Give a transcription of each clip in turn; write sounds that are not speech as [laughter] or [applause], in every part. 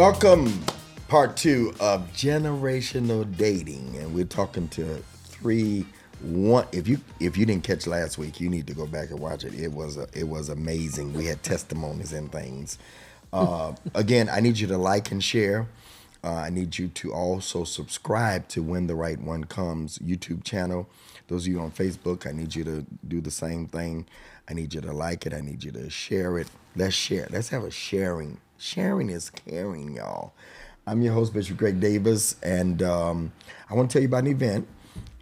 Welcome, part two of generational dating, and we're talking to three. One, if you if you didn't catch last week, you need to go back and watch it. It was a, it was amazing. We had testimonies and things. Uh, again, I need you to like and share. Uh, I need you to also subscribe to When the Right One Comes YouTube channel. Those of you on Facebook, I need you to do the same thing. I need you to like it. I need you to share it. Let's share. Let's have a sharing. Sharing is caring, y'all. I'm your host, Bishop Greg Davis, and um, I want to tell you about an event.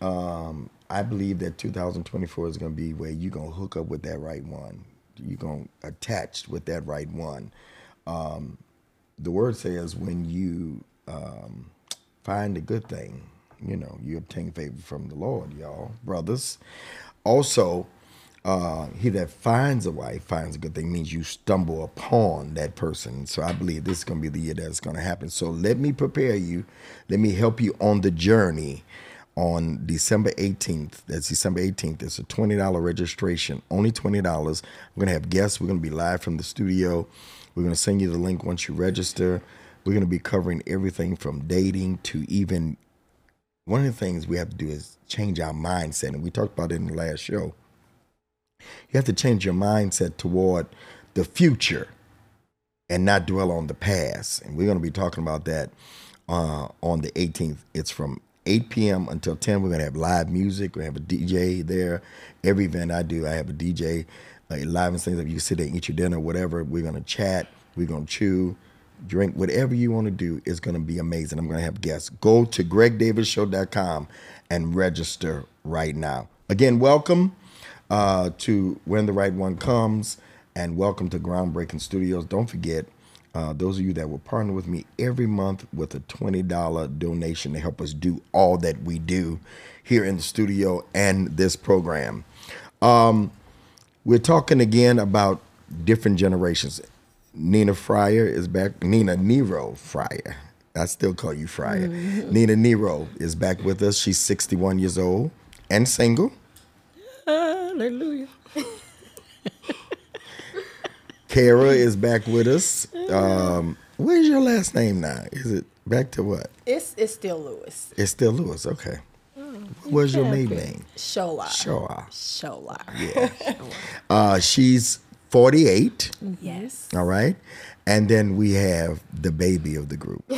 Um, I believe that 2024 is going to be where you're going to hook up with that right one. You're going to attach with that right one. Um, the word says when you um, find a good thing, you know, you obtain favor from the Lord, y'all, brothers. Also, uh, he that finds a wife finds a good thing means you stumble upon that person. So I believe this is going to be the year that's going to happen. So let me prepare you. Let me help you on the journey on December 18th. That's December 18th. It's a $20 registration, only $20. We're going to have guests. We're going to be live from the studio. We're going to send you the link once you register. We're going to be covering everything from dating to even one of the things we have to do is change our mindset. And we talked about it in the last show. You have to change your mindset toward the future and not dwell on the past. And we're going to be talking about that uh, on the 18th. It's from 8 p.m. until 10. We're going to have live music. We have a DJ there. Every event I do, I have a DJ like live and things. Like you can sit there and eat your dinner, whatever. We're going to chat. We're going to chew, drink, whatever you want to do is going to be amazing. I'm going to have guests. Go to gregdavisshow.com and register right now. Again, welcome uh, to When the Right One Comes and welcome to Groundbreaking Studios. Don't forget, uh, those of you that will partner with me every month with a $20 donation to help us do all that we do here in the studio and this program. Um, we're talking again about different generations. Nina Fryer is back. Nina Nero Fryer. I still call you Fryer. Nina Nero is back with us. She's 61 years old and single. Hallelujah. [laughs] Kara is back with us. Um, where's your last name now? Is it back to what? It's it's still Lewis. It's still Lewis. Okay. What was your maiden name? Shola. Shola. Shola. Yeah. [laughs] Uh, she's 48. Yes. All right. And then we have the baby of the group. [laughs]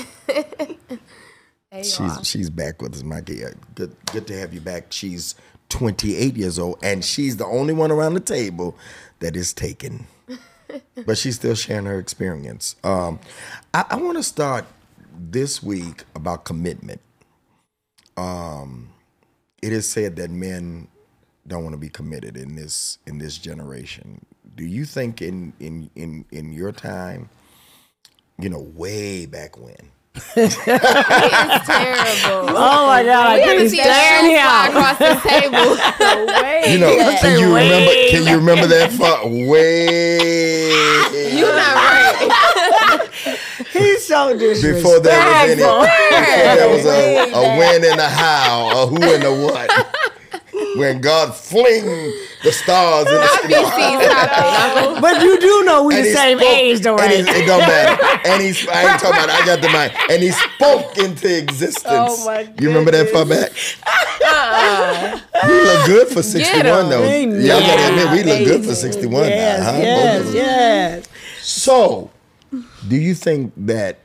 She's she's back with us, Mikey. Uh, Good good to have you back. She's 28 years old, and she's the only one around the table that is taken. [laughs] but she's still sharing her experience. Um, I, I want to start this week about commitment. Um, it is said that men don't want to be committed in this in this generation. Do you think in in in in your time, you know, way back when? It's [laughs] terrible. Oh my God, we I haven't can't seen stand shoes fly across the [laughs] table. way. You know, Yeah. can you Way remember? Can you remember that [laughs] far? Way You're not right. He's so disrespectful. before there was any, before there was a, a when and a how, a who and a what. When God fling the stars in the Not sky. BC topic. But you do know we And the he same spoke- age, though, and right? It don't matter. And he's, I ain't talking about, I got the mind. And he spoke into existence. Oh, my You remember that far back? we look good for 61 though. Amen. Y'all gotta admit, we look good for 61 yes, now, huh? Yes, yes. So, do you think that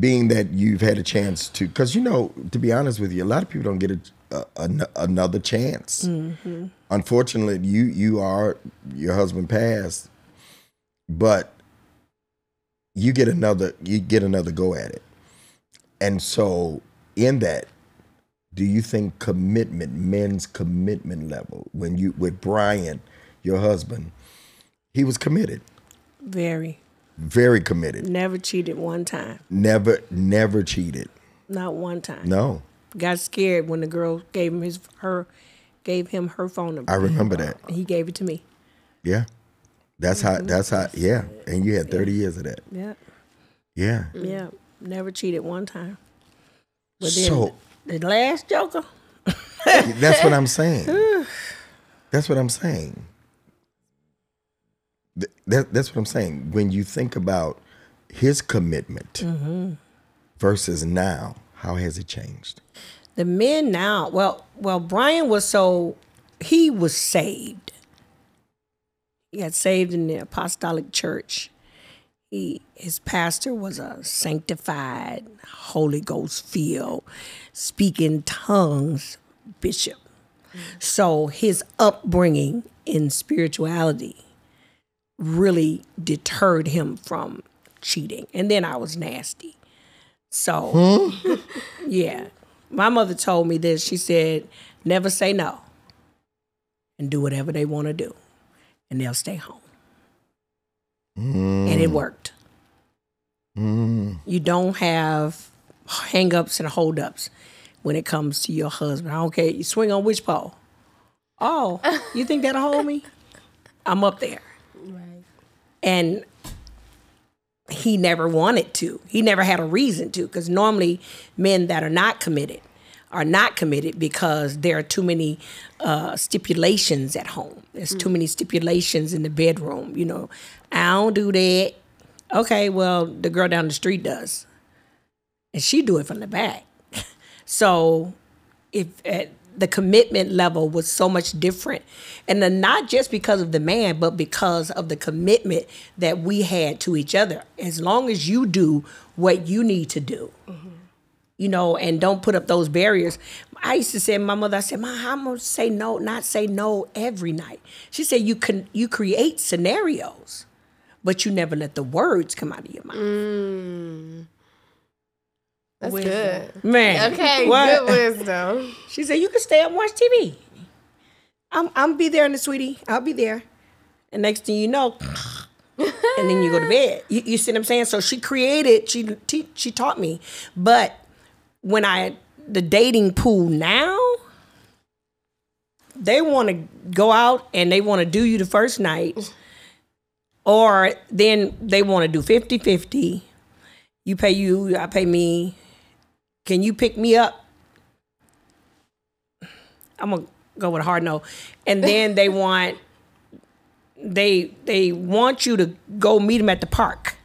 being that you've had a chance to, because you know, to be honest with you, a lot of people don't get a, a, another chance. Mm-hmm. Unfortunately, you you are your husband passed, but you get another you get another go at it, and so in that. Do you think commitment, men's commitment level, when you with Brian, your husband, he was committed, Very. very committed. Never cheated one time. Never, never cheated. Not one time. No, Got scared when the girl gave him his her gave him her phone number. I remember that. He gave it to me. Yeah, that's how. That's how. Mm-hmm. Yeah, and you had thirty years of that. Yeah. Yeah. Yeah. Never cheated one time. But then So the last joker. [laughs] that's what I'm saying. [laughs] That's what I'm saying. That, that's what I'm saying. When you think about his commitment mm-hmm. versus now, how has it changed? The men now, well, well, Brian was so he was saved. He got saved in the apostolic church. He his pastor was a sanctified, Holy Ghost filled, speaking tongues bishop. So his upbringing in spirituality really deterred him from cheating. And then I was nasty. So yeah. My mother told me this. She said, never say no and do whatever they want to do, and they'll stay home. And it mm. worked. Mm. You don't have hang-ups and hold-ups when it comes to your husband. I don't care. You swing on which pole. Oh, you think that'll hold me? [laughs] I'm up there. And he never wanted to. He never had a reason to because normally men that are not committed are not committed because there are too many uh, stipulations at home. There's too many stipulations in the bedroom. You know, I don't do that. Okay, well, the girl down the street does, and she do it from the back. [laughs] so, if at the commitment level was so much different, and not just because of the man, but because of the commitment that we had to each other. As long as you do what you need to do, you know, and don't put up those barriers. I used to say, to my mother, I said, "Ma, how am gonna say no? Not say no every night." She said, "You can you create scenarios, but you never let the words come out of your mouth." Mm. That's good. Man, Okay, what? good wisdom. [laughs] She said, "You can stay up and watch TV. I'm I'm be there in the sweetie. I'll be there." And next thing you know, [laughs] and then you go to bed. You, you see what I'm saying? So she created. She te- she taught me, but when I the dating pool now, they want to go out and they want to do you the first night, or then they want to do 50-50. You pay you, I pay me. Can you pick me up? I'm gonna go with a hard no. And [laughs] then they want they they want you to go meet them at the park.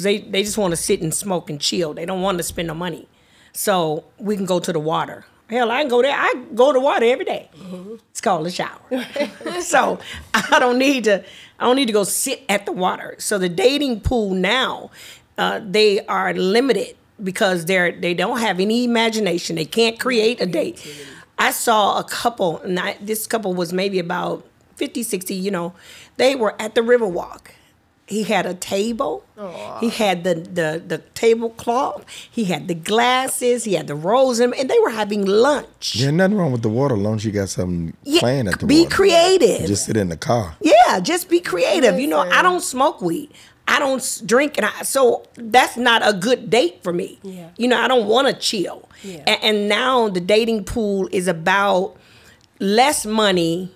They they just want to sit and smoke and chill. They don't want to spend no money. So we can go to the water. Hell, I can go there. I go to water every day. It's called a shower. [laughs] [laughs] so I don't need to. I don't need to go sit at the water. So the dating pool now, uh, they are limited because they're they don't have any imagination. They can't create a date. I saw a couple, and I, this couple was maybe about 50, 60, you know, they were at the Riverwalk. He had a table. He had the, the the tablecloth. He had the glasses. He had the rolls, and, and they were having lunch. There's nothing wrong with the water, as long as you got something Yeah, playing at the be water. Be creative. Just sit in the car. Yeah, just be creative. You know, I don't smoke weed. I don't drink, and I, so that's not a good date for me. Yeah. You know, I don't want to chill. Yeah. A- And, now the dating pool is about less money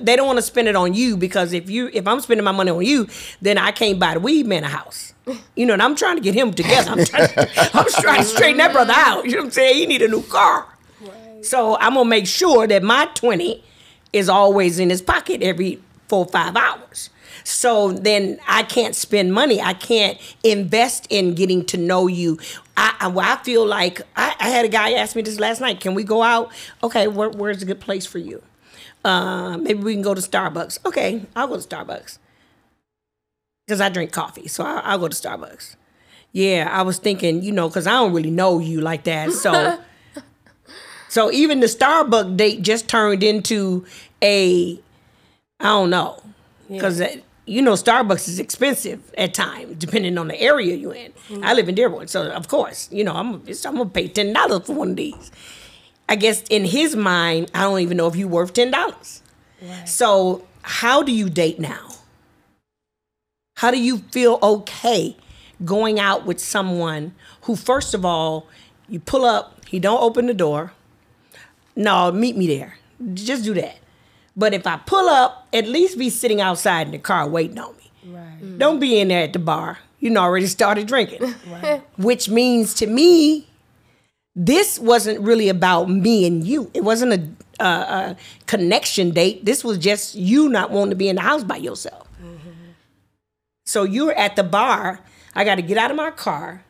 They don't want to spend it on you because if you if I'm spending my money on you, then I can't buy the weed man a house. [laughs] You know, and I'm trying to get him together. I'm trying, [laughs] I'm trying to straighten that brother out. You know what I'm saying? He need a new car. So I'm gonna make sure that my 20 is always in his pocket every four or five hours. So then I can't spend money. I can't invest in getting to know you. I, I, I feel like I, I had a guy ask me this last night. Can we go out? Okay, where, where's a good place for you? Uh, maybe we can go to Starbucks. Okay, I'll go to Starbucks because I drink coffee, so I, I'll go to Starbucks. Yeah, I was thinking, you know, because I don't really know you like that, so. [laughs] So even the Starbucks date just turned into a, I don't know, because you know Starbucks is expensive at times depending on the area you're in. Mm-hmm. I live in Dearborn, so of course you know I'm I'm gonna pay ten dollars for one of these. I guess in his mind, I don't even know if you're worth ten dollars. So how do you date now? How do you feel okay going out with someone who, first of all, you pull up, he don't open the door. No, meet me there. Just do that. But if I pull up, at least be sitting outside in the car waiting on me. Right. Mm. Don't be in there at the bar. You know, already started drinking. [laughs] Which means to me, this wasn't really about me and you. It wasn't a, a, a connection date. This was just you not wanting to be in the house by yourself. Mm-hmm. So you're at the bar. I got to get out of my car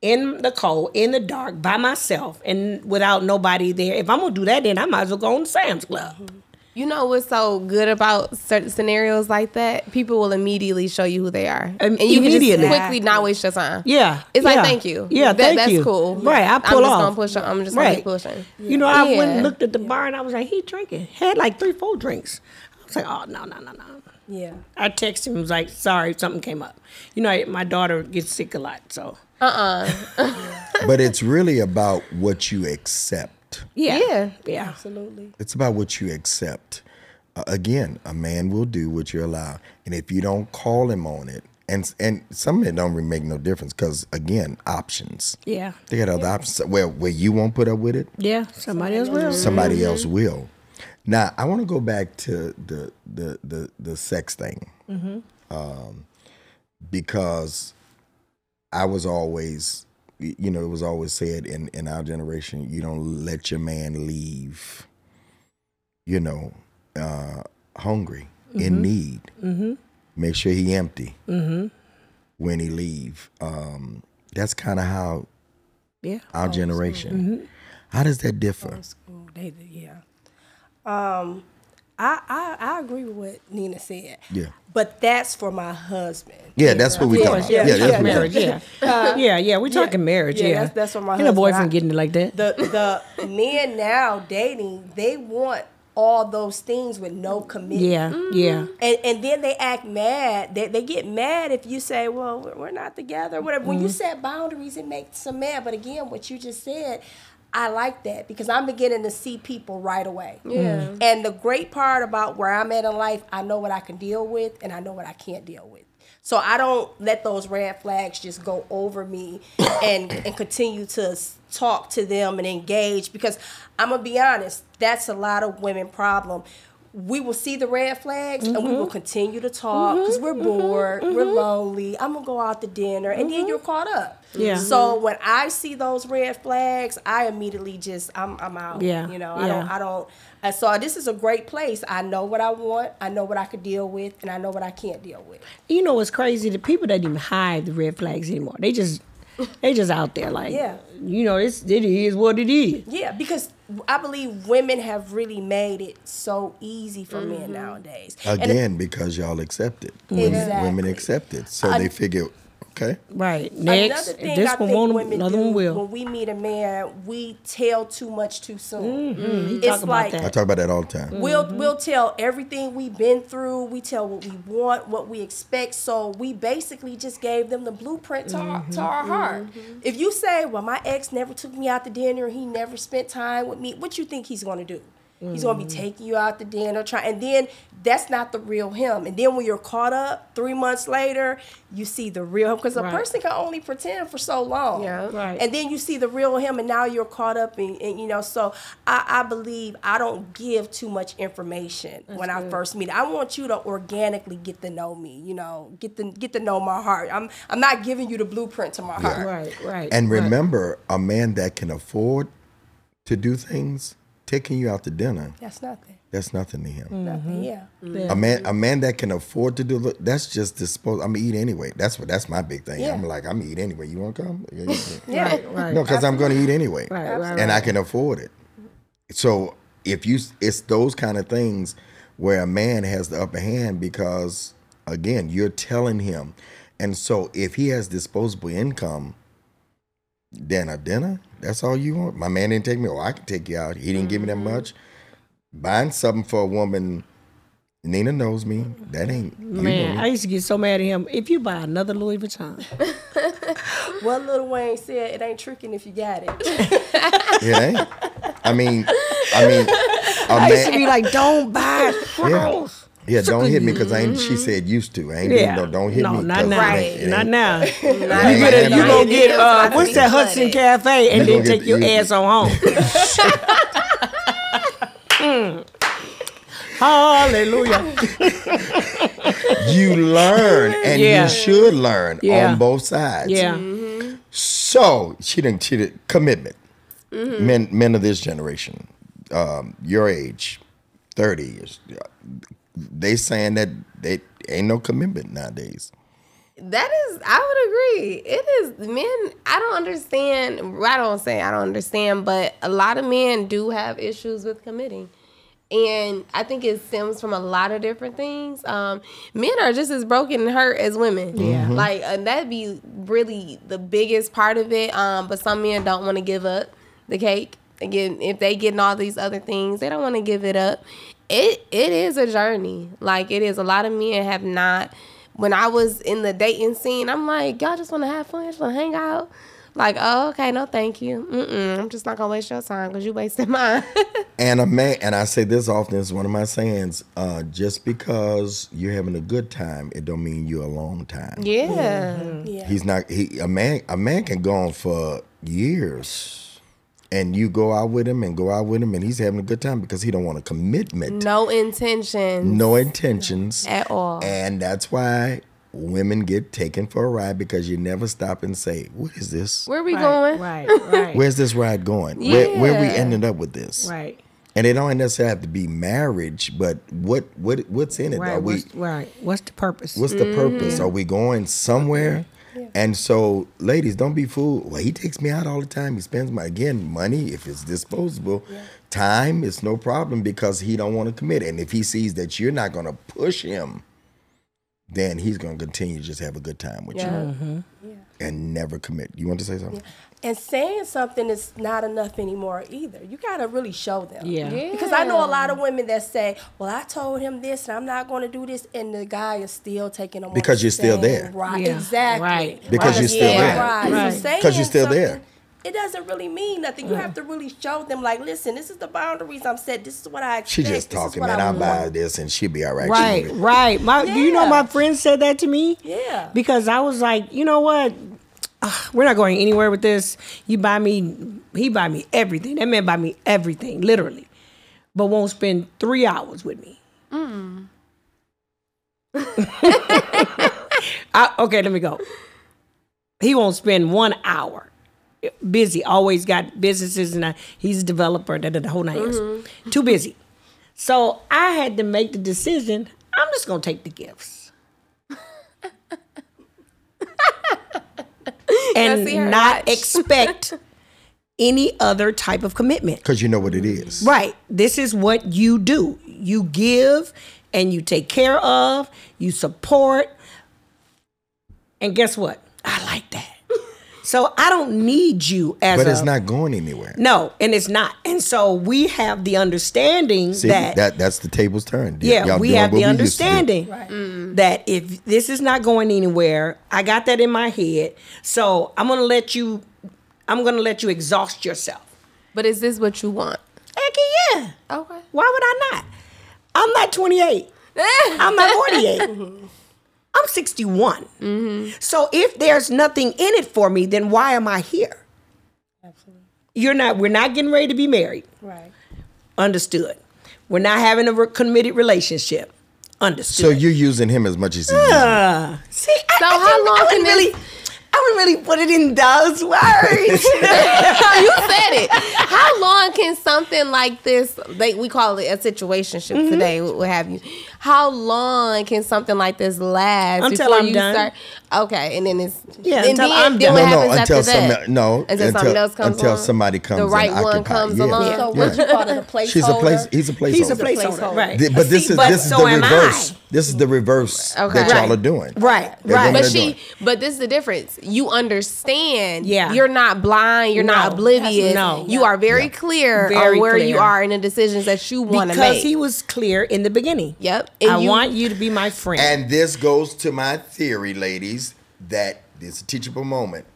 in the cold, in the dark, by myself, and without nobody there. If I'm gonna do that, then I might as well go on to Sam's Club. Mm-hmm. You know what's so good about certain scenarios like that? People will immediately show you who they are, Um, and you can immediately. just quickly not waste your time. Yeah, it's like thank you. Yeah, That- thank that's you. cool. Right, I pull I'm pull just off. gonna push. I'm just gonna Right. pushing. You know, I went and looked at the bar and I was like, he drinking. Had like three, four drinks. I was like, oh no, no, no, no. Yeah. I texted him was like, sorry, something came up. You know, my daughter gets sick a lot, so uh [laughs] [laughs] But it's really about what you accept. Yeah, Yeah. yeah. Absolutely. It's about what you accept. Uh, again, a man will do what you allow, and if you don't call him on it, and and some men don't really make no difference because again, options. Yeah. They got other options. Well, where you won't put up with it, Yeah. Somebody else will. somebody else will. Now, I want to go back to the the the the sex thing, um, because I was always, y- you know, it was always said in in our generation, you don't let your man leave, you know, uh, hungry, in need. Make sure he empty when he leave. Um, that's kind of how Yeah. our generation. How does that differ? School dated, yeah. Um, I, I I agree with what Nina said. Yeah. But that's for my husband. Yeah, that's what we Of talking course, about. Yeah, yeah, that's yeah, what we marriage. talking Yeah. yeah. Yeah. We're talking marriage. yeah, Yeah. that's- that's what my Ain't no husband- boyfriend I- getting it like that. The the men now dating, they want all those things with no commitment. yeah. Yeah. And, and then they act mad. They, they get mad if you say, well, we're- we're not together, whatever. When Mm-hmm. you set boundaries, it makes them mad. But again, what you just said, I like that because I'm beginning to see people right away. Yeah. Mm-hmm. And the great part about where I'm at in life, I know what I can deal with and I know what I can't deal with. So I don't let those red flags just go over me [coughs] and and continue to talk to them and engage because I'm gonna be honest, that's a lot of women problem. We will see the red flags and we will mm-hmm. continue to talk because we're mm-hmm. Mm-hmm. bored, we're lonely. I'm gonna go out to dinner and then you're caught up. Yeah. So when I see those red flags, I immediately just I'm I'm out. Yeah, You know, I don't. I don't and so this is a great place. I know what I want, I know what I could deal with, and I know what I can't deal with. You know what's crazy? The people don't even hide the red flags anymore. They just [laughs] they just out there like Yeah. you know, it's it is what it is. Yeah, because I believe women have really made it so easy for Mm-hmm. men nowadays. And it- Again, because y'all accept it. Women, Exactly. women accept it. So they figure, okay. Right. Next. Another thing this I one think won't, women another do one will. when we meet a man, we tell too much too soon. Mm-hmm. Mm-hmm. Mm-hmm. He It's talk about like that. I talk about that all the time. We'll Mm-hmm. we'll tell everything we've been through. We tell what we want, what we expect. So we basically just gave them the blueprint to our, to our heart. If you say, "Well, my ex never took me out to dinner. He never spent time with me," what you think he's going to do? He's gonna be mm. taking you out to dinner, try, and then that's not the real him. And then when you're caught up three months later, you see the real him because a Right. person can only pretend for so long. Yeah. Right. And then you see the real him, and now you're caught up, and, and you know. So I, I believe I don't give too much information when I first meet. I want you to organically get to know me. You know, get to get to know my heart. I'm I'm not giving you the blueprint to my heart. Right, right. And right. remember, a man that can afford to do things, taking you out to dinner, That's nothing. that's nothing to him. Nothing. Mm-hmm. Yeah. Mm-hmm. A man, a man that can afford to do, that's just disposable. I'm gonna eat anyway. That's what. That's my big thing. Yeah. I'm like, [laughs] I'm gonna eat anyway. You want to come? Yeah, Yeah. Right, right. No, because I'm gonna eat anyway, Right, right, and I can afford it. So if you, it's those kind of things where a man has the upper hand because again, you're telling him, and so if he has disposable income, then a dinner, that's all you want. My man didn't take me. Oh, I can take you out. He didn't give me that Mm-hmm. much. Buying something for a woman, Nina knows me. That ain't you Man, know I used to get so mad at him. If you buy another Louis Vuitton, [laughs] What Lil Wayne said, it ain't tricking if you got it. [laughs] It ain't. I mean, I mean, a I used to be like, "Don't buy Yeah. Clothes." Yeah, don't hit me because I ain't. She said used to. I ain't. Yeah, No, don't hit no, me. not 'cause now. it ain't- Not ain't- now. [laughs] you ain't better, you gonna get uh, what's that flooded. Hudson Cafe, and You then take your ass on home. [laughs] Hallelujah. You learn, and Yeah. you should learn Yeah. on both sides. Yeah. So she didn't. She did commitment. Mm-hmm. Men, men of this generation, um, your age, thirty, is- they saying that they ain't no commitment nowadays. That is, I would agree. It is men. I don't understand. I don't say I don't understand, but a lot of men do have issues with committing, and I think it stems from a lot of different things. Um, men are just as broken and hurt as women. Yeah, like and that'd be really the biggest part of it. Um, but some men don't want to give up the cake. Again, if they getting all these other things, they don't want to give it up. It it is a journey. Like it is. A lot of men have not when I was in the dating scene, I'm like, y'all just want to have fun, just want to hang out. Like, oh, okay, no, thank you. Mm-mm, I'm just not gonna waste your time because you wasted [laughs] mine. And a man, and I say this often, it's one of my sayings. Uh, just because you're having a good time, it don't mean you're a long time. yeah. Yeah. He's not. He a man. A man can go on for years, and you go out with him and go out with him, and he's having a good time because he don't want a commitment, No intentions no intentions at all. And that's why women get taken for a ride because you never stop and say, "What is this? Where are we Right, going? Right, right, [laughs] Where's this ride going? Where, where we Yeah. ended up with this?" right, And it don't necessarily have to be marriage, but what what what's in it? Are right. we What's, right. What's the purpose? what's the mm-hmm. purpose? Are we going somewhere? And so, ladies, don't be fooled. Well, he takes me out all the time. He spends my again money if it's disposable. Time is no problem because he don't want to commit. And if he sees that you're not going to push him, then he's going to continue to just have a good time with Yeah. Mm-hmm. you and never commit. You want to say something? And saying something is not enough anymore either. You gotta really show them. Yeah. Yeah. Because I know a lot of women that say, "Well, I told him this, and I'm not going to do this," and the guy is still taking them. Because you're still there. Right. Yeah. Exactly. Right. Because Right. you're still yeah, there. Right. Right. So you're still there. It doesn't really mean nothing. You have to really show them, like, listen, this is the boundaries I'm set. This is what I expect. She just talking, what man. I I'll buy this and she'll be all right. Right, right. My, do you know my friend said that to me? Yeah. Because I was like, you know what? Ugh, we're not going anywhere with this. You buy me, he buy me everything. That man buy me everything, literally, but won't spend three hours with me. [laughs] I, okay, let me go. He won't spend one hour. Busy, always got businesses, and uh, he's a developer. Da, whole 9 yards. Too busy. So I had to make the decision. I'm just gonna take the gifts. And not watch. expect [laughs] any other type of commitment. Cause you know what it is. Right. This is what you do. You give and you take care of, you support. And guess what? I like that. So I don't need you as But a it's not going anywhere. No, and it's not. And so we have the understanding See, that, that that's the tables turned. yeah, Y'all we have the we used to do. understanding mm. that if this is not going anywhere, I got that in my head. So I'm gonna let you I'm gonna let you exhaust yourself. But is this what you want? Heck yeah. Okay. Why would I not? I'm not 28. [laughs] I'm not 48. [laughs] I'm 61. Mm-hmm. So if there's nothing in it for me, then why am I here? Absolutely. You're not. We're not getting ready to be married. Right. Understood. We're not having a re- committed relationship. Understood. So you're using him as much as he uses you. Uh, see, I, So I how didn't- long I can wouldn't really? I wouldn't really put it in those words. [laughs] you said it. How long can something like this, like we call it a situationship Mm-hmm. today, what what have you? How long can something like this last Until before I'm you done. start? Okay, and then it's Yeah, and until then, I'm then done. what No, no, happens until after some that? no until, until something else comes until along? somebody comes the right and one occupy. comes yeah. along. Yeah. So what you call it a placeholder? She's a place. He's a placeholder. He's a placeholder. placeholder, right? The- but this See, is but this is so the reverse. This is the reverse Okay. that y'all Right. are doing. Right, They're right. But she, doing. but this is the difference. You understand. Yeah. You're not blind. You're not oblivious. No. You are very clear Very on where clear. you are in the decisions that you want to make. because he was clear in the beginning. Yep. And I you- want you to be my friend. And this goes to my theory, ladies, that this is a teachable moment.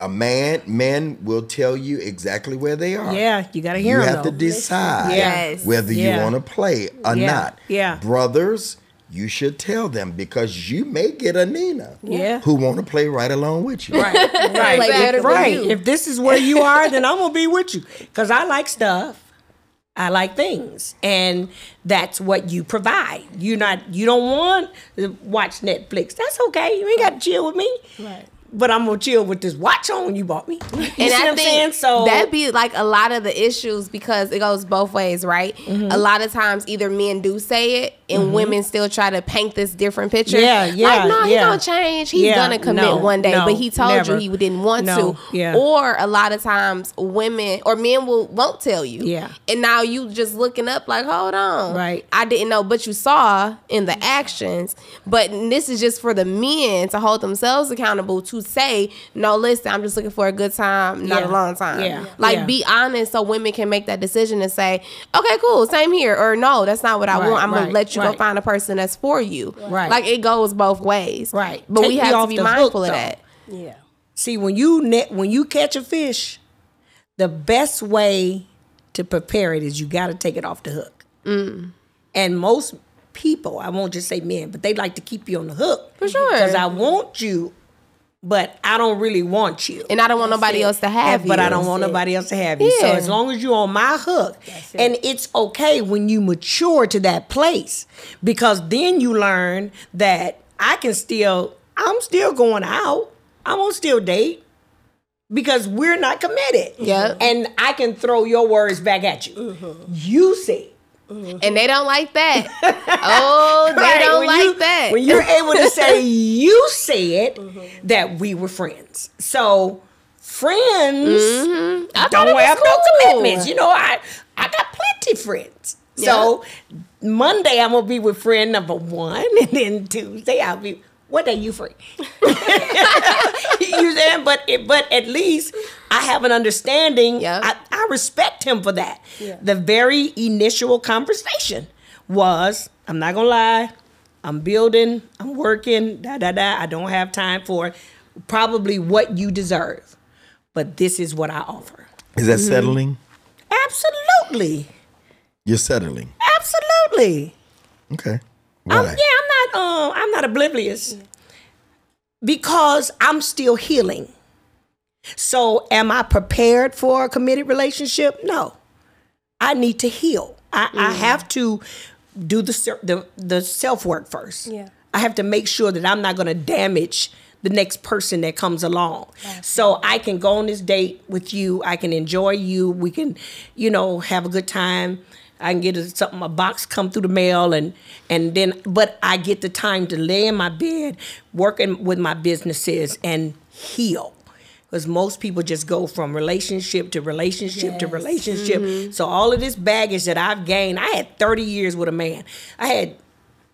A man, men will tell you exactly where they are. yeah, you got to You hear him. have to decide Yes. whether you want to play or Yeah. not. Yeah. Brothers, you should tell them because you may get a Nina Yeah. who want to play right along with you. Right, right, Play better right. you. If this is where you are, then I'm gonna be with you because I like stuff. I like things, and that's what you provide. You're not. You don't want to watch Netflix. That's okay. You ain't got to chill with me. Right. But I'm gonna chill with this watch on you bought me. You see and what I I'm think saying? So that'd be like a lot of the issues because it goes both ways, right? Mm-hmm. A lot of times, either men do say it and mm-hmm. women still try to paint this different picture. Yeah, yeah, Like, no, he yeah. gonna change. He's Yeah, gonna commit no, one day, no, but he told never. you he didn't want No, to. yeah. Or a lot of times, women or men will won't tell you. Yeah. and now you just looking up like, hold on, Right. I didn't know, but you saw in the actions. But this is just for the men to hold themselves accountable to say, no, listen, I'm just looking for a good time, not Yeah. a long time. Yeah. Like be honest so women can make that decision and say, okay, cool, same here. Or no, that's not what I Right, want. I'm gonna let you go right. find a person that's for you. Right. Like it goes both ways. Right. But Take we have to off be the hook, mindful of that. Yeah. See, when you net when you catch a fish, the best way to prepare it is you got to take it off the hook. Mm. And most people, I won't just say men, but they like to keep you on the hook For sure. because I want you, but I don't really want you. And I don't want nobody else to have And- but. I don't want nobody else to have you. So as long as you're on my hook, and it's okay when you mature to that place, because then you learn that I can still, I'm still going out. I'm gonna still date because we're not committed. Yeah. And I can throw your words back at you. Mm-hmm. You And they don't like that. [laughs] oh, they Right, don't when like you- that. When you're able to say [laughs] you said that we were friends. So friends Mm-hmm. Don't have no commitments. You know, I I got plenty friends. So Monday I'm gonna be with friend number one, [laughs] and then Tuesday I'll be. What day you free? you saying? But but at least I have an understanding. Yep. I, I respect him for that. Yeah. The very initial conversation was, I'm not gonna lie, I'm building, I'm working, da da da. I don't have time for probably what you deserve, but this is what I offer. Is that settling? Absolutely, You're settling. absolutely. Okay. I'm, yeah, I'm not. Um, I'm not oblivious because I'm still healing. So, am I prepared for a committed relationship? No. I need to heal. I, I have to do the the, the self work first. Yeah. I have to make sure that I'm not going to damage the next person that comes along. So I can go on this date with you. I can enjoy you. We can, you know, have a good time. I can get a, something, a box come through the mail, and and then, but I get the time to lay in my bed, working with my businesses and heal. Because most people just go from relationship to relationship to Yes. relationship. So all of this baggage that I've gained, I had 30 years with a man. I had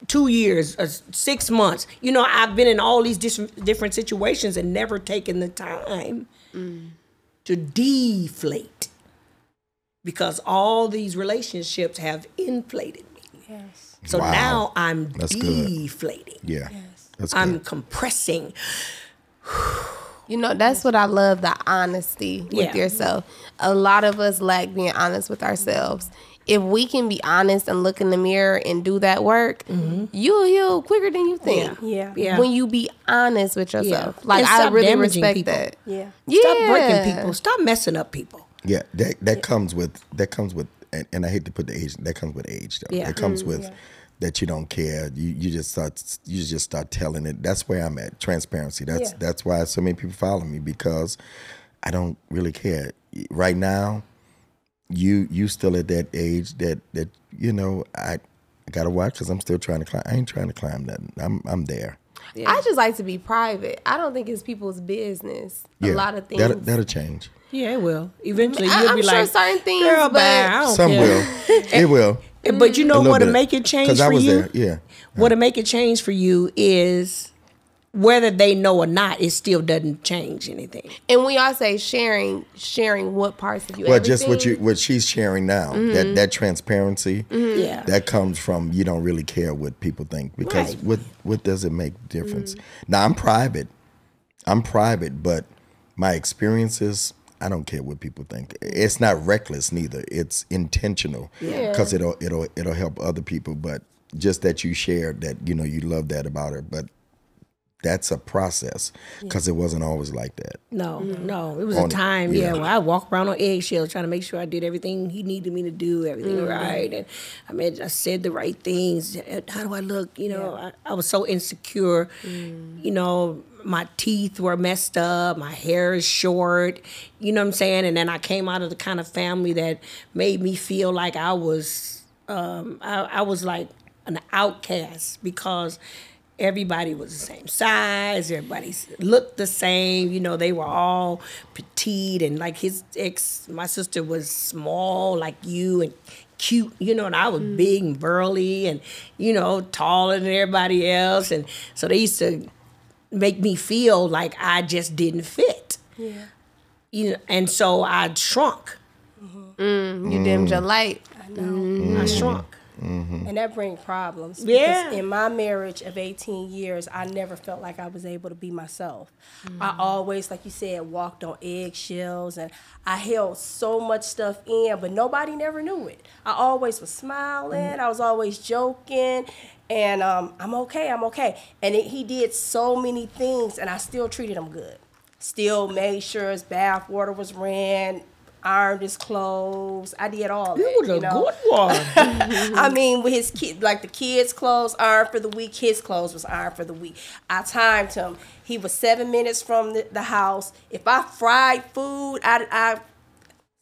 two years, uh, six months. You know, I've been in all these dis- different situations and never taken the time to deflate because all these relationships have inflated me. Yes. So Wow. now I'm That's good. deflating. Yeah. That's I'm good. compressing. You know, that's what I love the honesty with Yeah. yourself. A lot of us lack being honest with ourselves. If we can be honest and look in the mirror and do that work, you'll heal quicker than you think. Mm-hmm. Yeah. Yeah. Yeah. When you be honest with yourself. Yeah. Like And I really respect people. that. Yeah. Stop breaking people. Stop messing up people. Yeah, that that comes with that comes with, and, and I hate to put the age. That comes with age, though. Yeah. It comes mm-hmm. with that you don't care. You you just start you just start telling it. That's where I'm at. Transparency. That's Yeah. that's why so many people follow me because I don't really care. Right now, you you still at that age that that you know I. I gotta watch because I'm still trying to climb. I ain't trying to climb nothing. I'm I'm there. Yeah. I just like to be private. I don't think it's people's business. Yeah, A lot of things. That'll, that'll change. Yeah, it will. Eventually, I- you'll I'm be sure like, certain things, girl, but- bye, I don't Some care." will. [laughs] It will. But you know what'll make it change 'Cause I for was you? there, yeah. What'll make it change for you is whether they know or not. It still doesn't change anything. and we all say sharing, sharing what parts of you. Well, just what you what she's sharing now. Mm-hmm. That that transparency. Yeah. That comes from you don't really care what people think because Right. what what does it make difference? Mm-hmm. Now I'm private. I'm private, but my experiences. I don't care what people think. It's not reckless neither. It's intentional Yeah. because it'll it'll it'll help other people. But just that you shared that you know you love that about her, but that's a process because it wasn't always like that. No, mm-hmm. no. It was On- a time, yeah, yeah. where I walk around on eggshells trying to make sure I did everything he needed me to do, everything mm-hmm. right, and I mean, I said the right things. How do I look? You know, I, I was so insecure. Mm. You know, my teeth were messed up, my hair is short. You know what I'm saying? And then I came out of the kind of family that made me feel like I was, um, I, I was like an outcast because everybody was the same size, everybody looked the same. You know, they were all petite, and like his ex, my sister was small like you and cute, you know, and I was big and burly and you know taller than everybody else, and so they used to make me feel like I just didn't fit. Yeah. You know, and so I shrunk. Mm-hmm. You dimmed your light. I know. Mm-hmm. I shrunk. Mm-hmm. And that brings problems. Yeah. Because in my marriage of 18 years, I never felt like I was able to be myself. I always, like you said, walked on eggshells and I held so much stuff in, but nobody never knew it. I always was smiling, I was always joking. And um, I'm okay, I'm okay. And it, he did so many things, and I still treated him good. Still made sure his bath water was ran, ironed his clothes. I did all that. You was a you know? good one. [laughs] I mean, with his kid, like the kids' clothes ironed for the week, his clothes was ironed for the week. I timed him. He was seven minutes from the, the house. If I fried food, I, I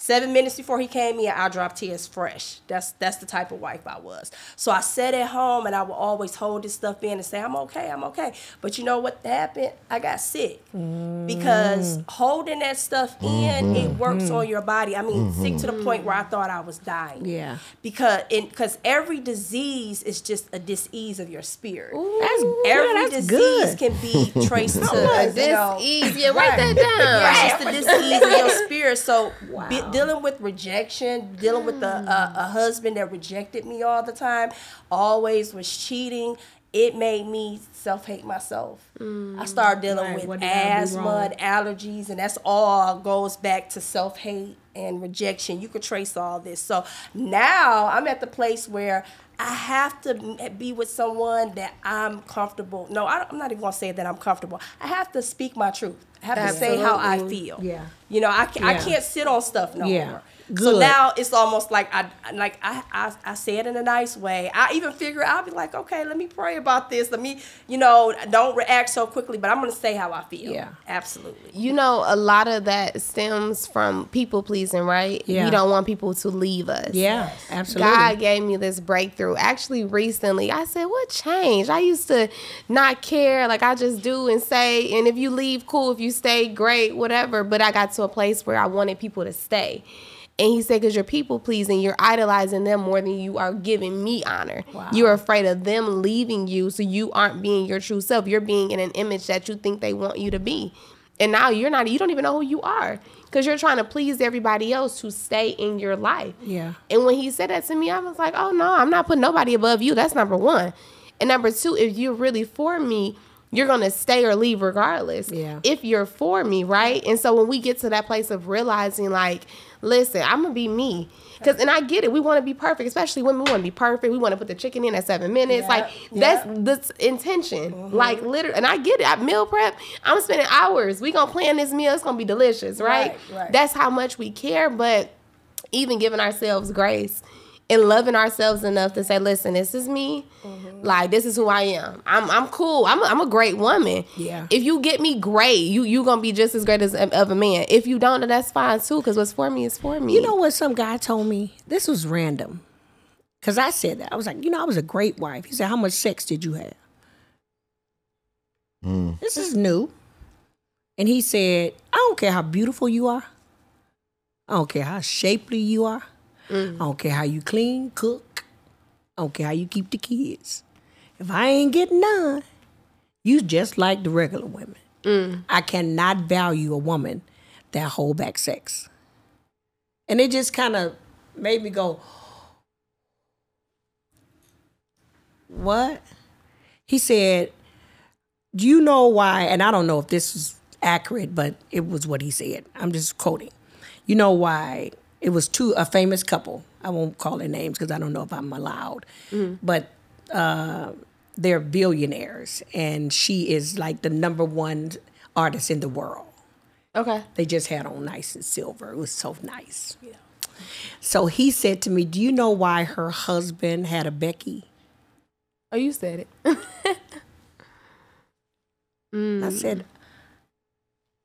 seven minutes before he came in, I dropped his fresh. That's that's the type of wife I was. So I sat at home and I would always hold this stuff in and say, I'm okay, I'm okay. But you know what happened? I got sick. Because mm. holding that stuff in, mm-hmm. it works mm-hmm. on your body. I mean, sick to the mm-hmm. point where I thought I was dying Yeah. because because every disease is just a disease of your spirit. That's every yeah, that's disease good. can be [laughs] traced to you This know. Yeah, write that down. yeah, it's just a disease of your spirit. So be, dealing with rejection, dealing with a, a, a husband that rejected me all the time, always was cheating. It made me self hate myself. I mm. started dealing Right, with what did I do asthma and allergies, and that's all goes back to self hate and rejection. You could trace all this. So now I'm at the place where I have to be with someone that I'm comfortable. No, I, I'm not even gonna say that I'm comfortable. I have to speak my truth. I have to say how I feel. Yeah. You know, I, ca- I can't sit on stuff no Yeah. more. So now it's almost like I like I, I I say it in a nice way. I even figure I'll be like, okay, let me pray about this. Let me, you know, don't react so quickly, but I'm gonna say how I feel. Yeah. absolutely. You know, a lot of that stems from people pleasing, right? Yeah. We don't want people to leave us. Yeah, absolutely. God gave me this breakthrough. Actually, recently, I said, What changed? I used to not care. Like, I just do and say, and if you leave, cool. If you stay, great, whatever. But I got to a place where I wanted people to stay. And he said, Because you're people pleasing, you're idolizing them more than you are giving me honor. You're afraid of them leaving you, so you aren't being your true self. You're being in an image that you think they want you to be. And now you're not, you don't even know who you are because you're trying to please everybody else to stay in your life. Yeah. And when he said that to me, I was like, oh no, I'm not putting nobody above you. That's number one. And number two, if you're really for me, you're going to stay or leave regardless. Yeah. If you're for me, right? And so when we get to that place of realizing, like, listen, I'm going to be me. Cause, and I get it. We want to be perfect, especially women. We want to be perfect. We want to put the chicken in at seven minutes. Yeah, Like that's the intention. Mm-hmm. Like literally, and I get it. At meal prep, I'm spending hours. We gonna plan this meal. It's gonna be delicious, right? Right, right. That's how much we care. But even giving ourselves grace and loving ourselves enough to say, listen, this is me. Mm-hmm. Like this is who I am. I'm I'm cool. I'm a, I'm a great woman. Yeah. If you get me great, you you gonna be just as great as of a man. If you don't, then that's fine too. Cause what's for me is for me. You know what some guy told me? This was random. Cause I said that. I was like, you know, I was a great wife. He said, How much sex did you have? This is new. And he said, I don't care how beautiful you are. I don't care how shapely you are. I don't care how you clean, cook. I don't care how you keep the kids. If I ain't getting none, you just like the regular women. Mm. I cannot value a woman that hold back sex. And it just kind of made me go, What? He said, Do you know why? And I don't know if this is accurate, but it was what he said. I'm just quoting. You know why? It was two, a famous couple. I won't call their names because I don't know if I'm allowed. But uh, they're billionaires, and she is like the number one artist in the world. Okay. They just had on nice and silver. It was so nice. So he said to me, Do you know why her husband had a Becky? Oh, you said it. [laughs] I said,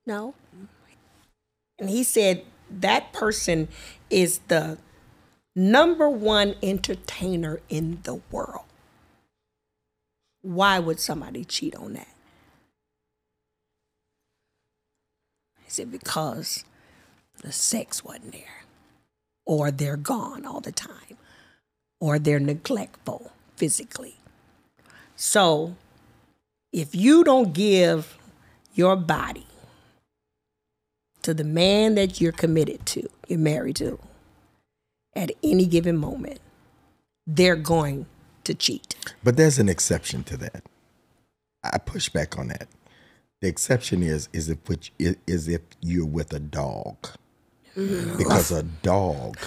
No. And he said, That person is the number one entertainer in the world. Why would somebody cheat on that? Is it because the sex wasn't there? Or they're gone all the time? Or they're neglectful physically? So, if you don't give your body to the man that you're committed to, you're married to, at any given moment, they're going to cheat. But there's an exception to that. I push back on that. The exception is is if which is if you're with a dog, mm-hmm. because a dog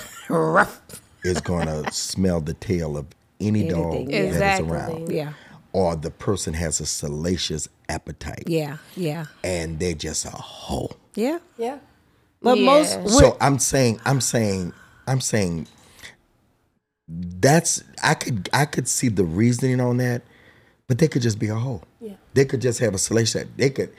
is going to smell the tail of any dog Anything, that is around, Yeah. Or the person has a salacious appetite, Yeah. Yeah. and they're just a hoe. Yeah. Yeah. But Yeah. most So I'm saying, I'm saying, I'm saying that's I could I could see the reasoning on that, but they could just be a hoe. Yeah. They could just have a salacious. They could.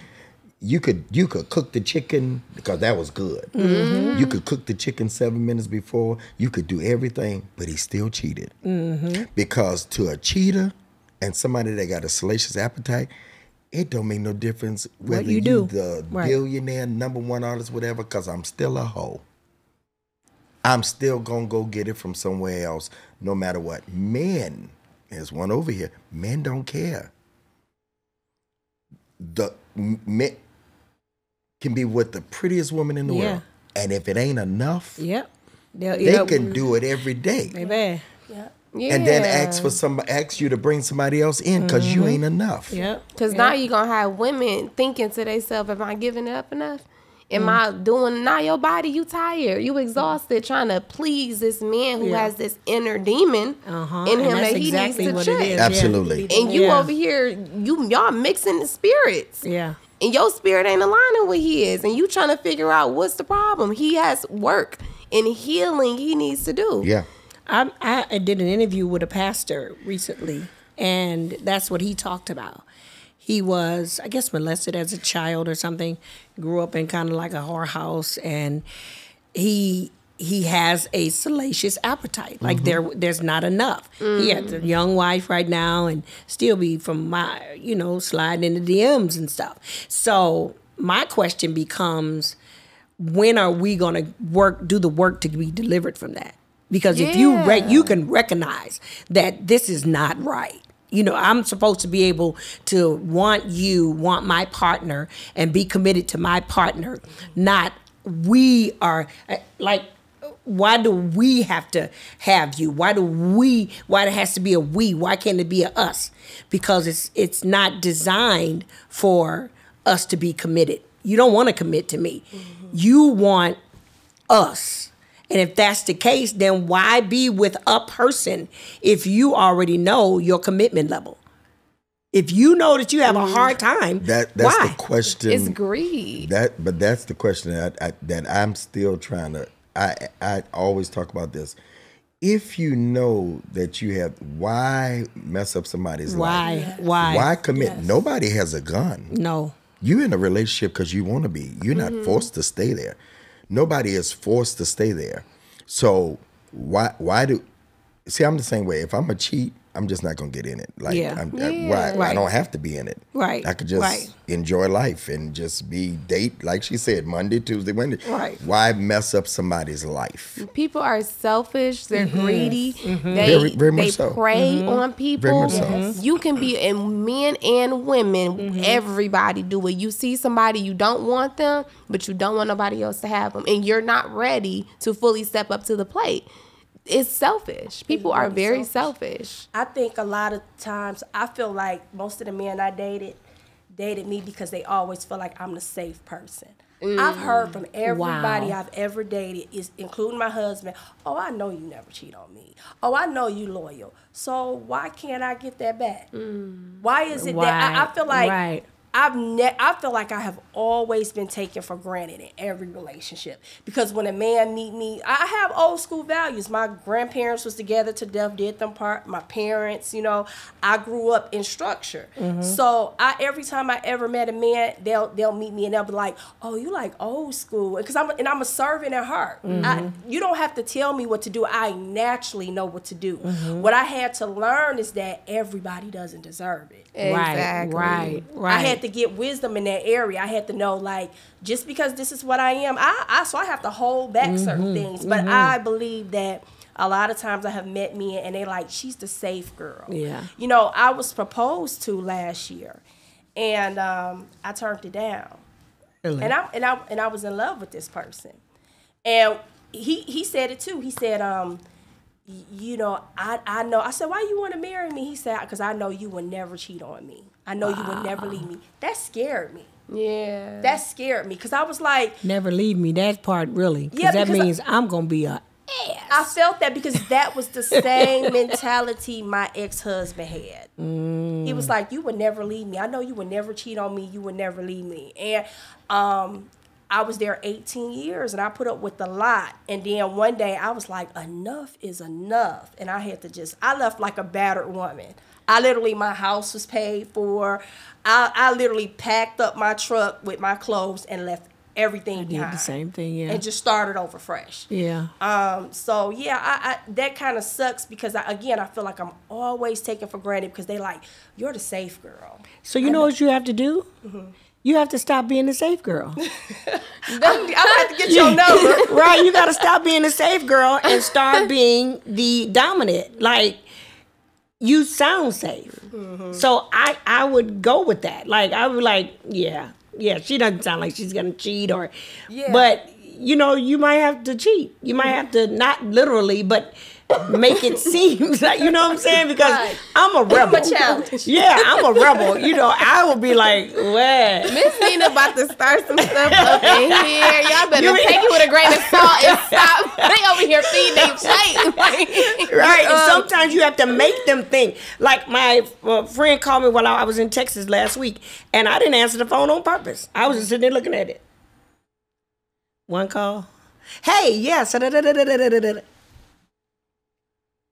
You could you could cook the chicken because that was good. Mm-hmm. You could cook the chicken seven minutes before. You could do everything, but he still cheated mm-hmm. because to a cheater and somebody that got a salacious appetite, it don't make no difference whether you do. the Right. billionaire, number one artist, whatever. Because I'm still a hoe. I'm still gonna go get it from somewhere else, no matter what. Men, there's one over here. Men don't care. The men can be with the prettiest woman in the Yeah. world, and if it ain't enough, Yep. They'll, they yep. can do it every day, Baby. Yeah. Yeah. and then ask for some, ask you to bring somebody else in because you ain't enough. Yep. Because now you're going to have women thinking to themselves, am I giving it up enough? Am Mm. I doing, now your body, you tired. You exhausted trying to please this man who Yeah. has this inner demon Uh-huh. in And him that's that he exactly needs to check. is. Absolutely. And you Yeah. over here, you y'all mixing the spirits. Yeah. And your spirit ain't aligning with his. And you trying to figure out what's the problem. He has work and healing he needs to do. Yeah. I, I did an interview with a pastor recently, and that's what he talked about. He was, I guess, molested as a child or something. Grew up in kind of like a whorehouse, and he he has a salacious appetite. Like there, mm-hmm. there's not enough. He has mm. a young wife right now, and still be from my, you know, sliding into the DMs and stuff. So my question becomes, when are we going to work do the work to be delivered from that because if you re- you can recognize that this is not right. You know i'm supposed to be able to want you want my partner and be committed to my partner not we are uh, like why do we have to have you? Why do we why it has to be a we? Why can't it be a us? Because it's it's not designed for us to be committed. You don't want to commit to me. You want us. And if that's the case, then why be with a person if you already know your commitment level? If you know that you have a hard mm. time, That that's why? the question. It's greed. That, but that's the question that I, that I'm still trying to. I I always talk about this. If you know that you have, why mess up somebody's Why? life? Why? Why Why commit? Nobody has a gun. No. you're in a relationship because you want to be. You're not mm-hmm. forced to stay there. Nobody is forced to stay there. So why why do? See, I'm the same way. If I'm a cheat, I'm just not gonna get in it. Like, Yeah. I'm, I, why? I don't have to be in it. Right. I could just Right. enjoy life and just be date, like she said, Monday, Tuesday, Wednesday. Right. Why mess up somebody's life? People are selfish. They're Mm-hmm. greedy. They Very- very much they so. prey on people. much so. You can be and men and women. Mm-hmm. Everybody do it. You see somebody you don't want them, but you don't want nobody else to have them, and you're not ready to fully step up to the plate. It's selfish. People are very selfish. selfish. I think a lot of times I feel like most of the men I dated dated me because they always feel like I'm the safe person. I've heard mm. from everybody Wow. I've ever dated, is including my husband. Oh, I know you never cheat on me. Oh, I know you loyal. So why can't I get that back? Mm. Why is it that I, I feel like right. I've ne- I feel like I have always been taken for granted in every relationship because when a man meet me, I have old school values. My grandparents was together to death did them part. My parents, you know, I grew up in structure. Mm-hmm. So I every time I ever met a man, they'll they'll meet me and they'll be like, "Oh, you like old school?" Because I'm and I'm a servant at heart. I, mm-hmm. you don't have to tell me what to do. I naturally know what to do. Mm-hmm. What I had to learn is that everybody doesn't deserve it. Exactly. Right, right, right. I had to get wisdom in that area. I had to know like just because this is what I am, I, I so I have to hold back Mm-hmm, certain things. But I believe that a lot of times I have met men and they like she's the safe girl. Yeah. You know, I was proposed to last year, and um, I turned it down. Really? And I and I and I was in love with this person, and he he said it too. He said, um, you know, I I know. I said, why you want to marry me? He said, because I know you would never cheat on me. I know you would never leave me. That scared me. Yeah. That scared me because I was like, Never leave me. That part really, because Yeah, that because I- means I, am gonna be a I felt that because that was the same [laughs] mentality my ex husband had. He was like, "You would never leave me. I know you would never cheat on me. You would never leave me." And um, I was there 18 years, and I put up with a lot. And then one day, I was like, "Enough is enough," and I had to just. I left like a battered woman. I literally, my house was paid for. I, I literally packed up my truck with my clothes and left everything did behind. the same thing. Yeah, And just started over fresh. yeah. Um, so yeah, I, I that kind of sucks because I, again I feel like I'm always taken for granted because they like you're the safe girl. So you know what you have to do? Mm-hmm. You have to stop being the safe girl. [laughs] I'm gonna have to get your [laughs] number. right? You got to stop being the safe girl and start [laughs] being the dominant. Like you sound safe, Mm-hmm. so I I would go with that. Like I would like, yeah, yeah. She doesn't sound like she's gonna cheat or, Yeah. but you know you might have to cheat. You might have to not literally, but make it seem [laughs] like you know what I'm saying because Right. I'm a rebel. a challenge. Yeah, I'm a rebel. You know, I will be like, what? Miss Nina about to start some stuff up in [laughs] here. Y'all better You- take it with a grain of salt and stop. [laughs] They over here feeding their plate. Right. Um, sometimes you have to make them think. Like my uh, friend called me while I was in Texas last week, and I didn't answer the phone on purpose. I was just sitting there looking at it. One call. Hey, yes. da-da-da-da-da-da-da-da.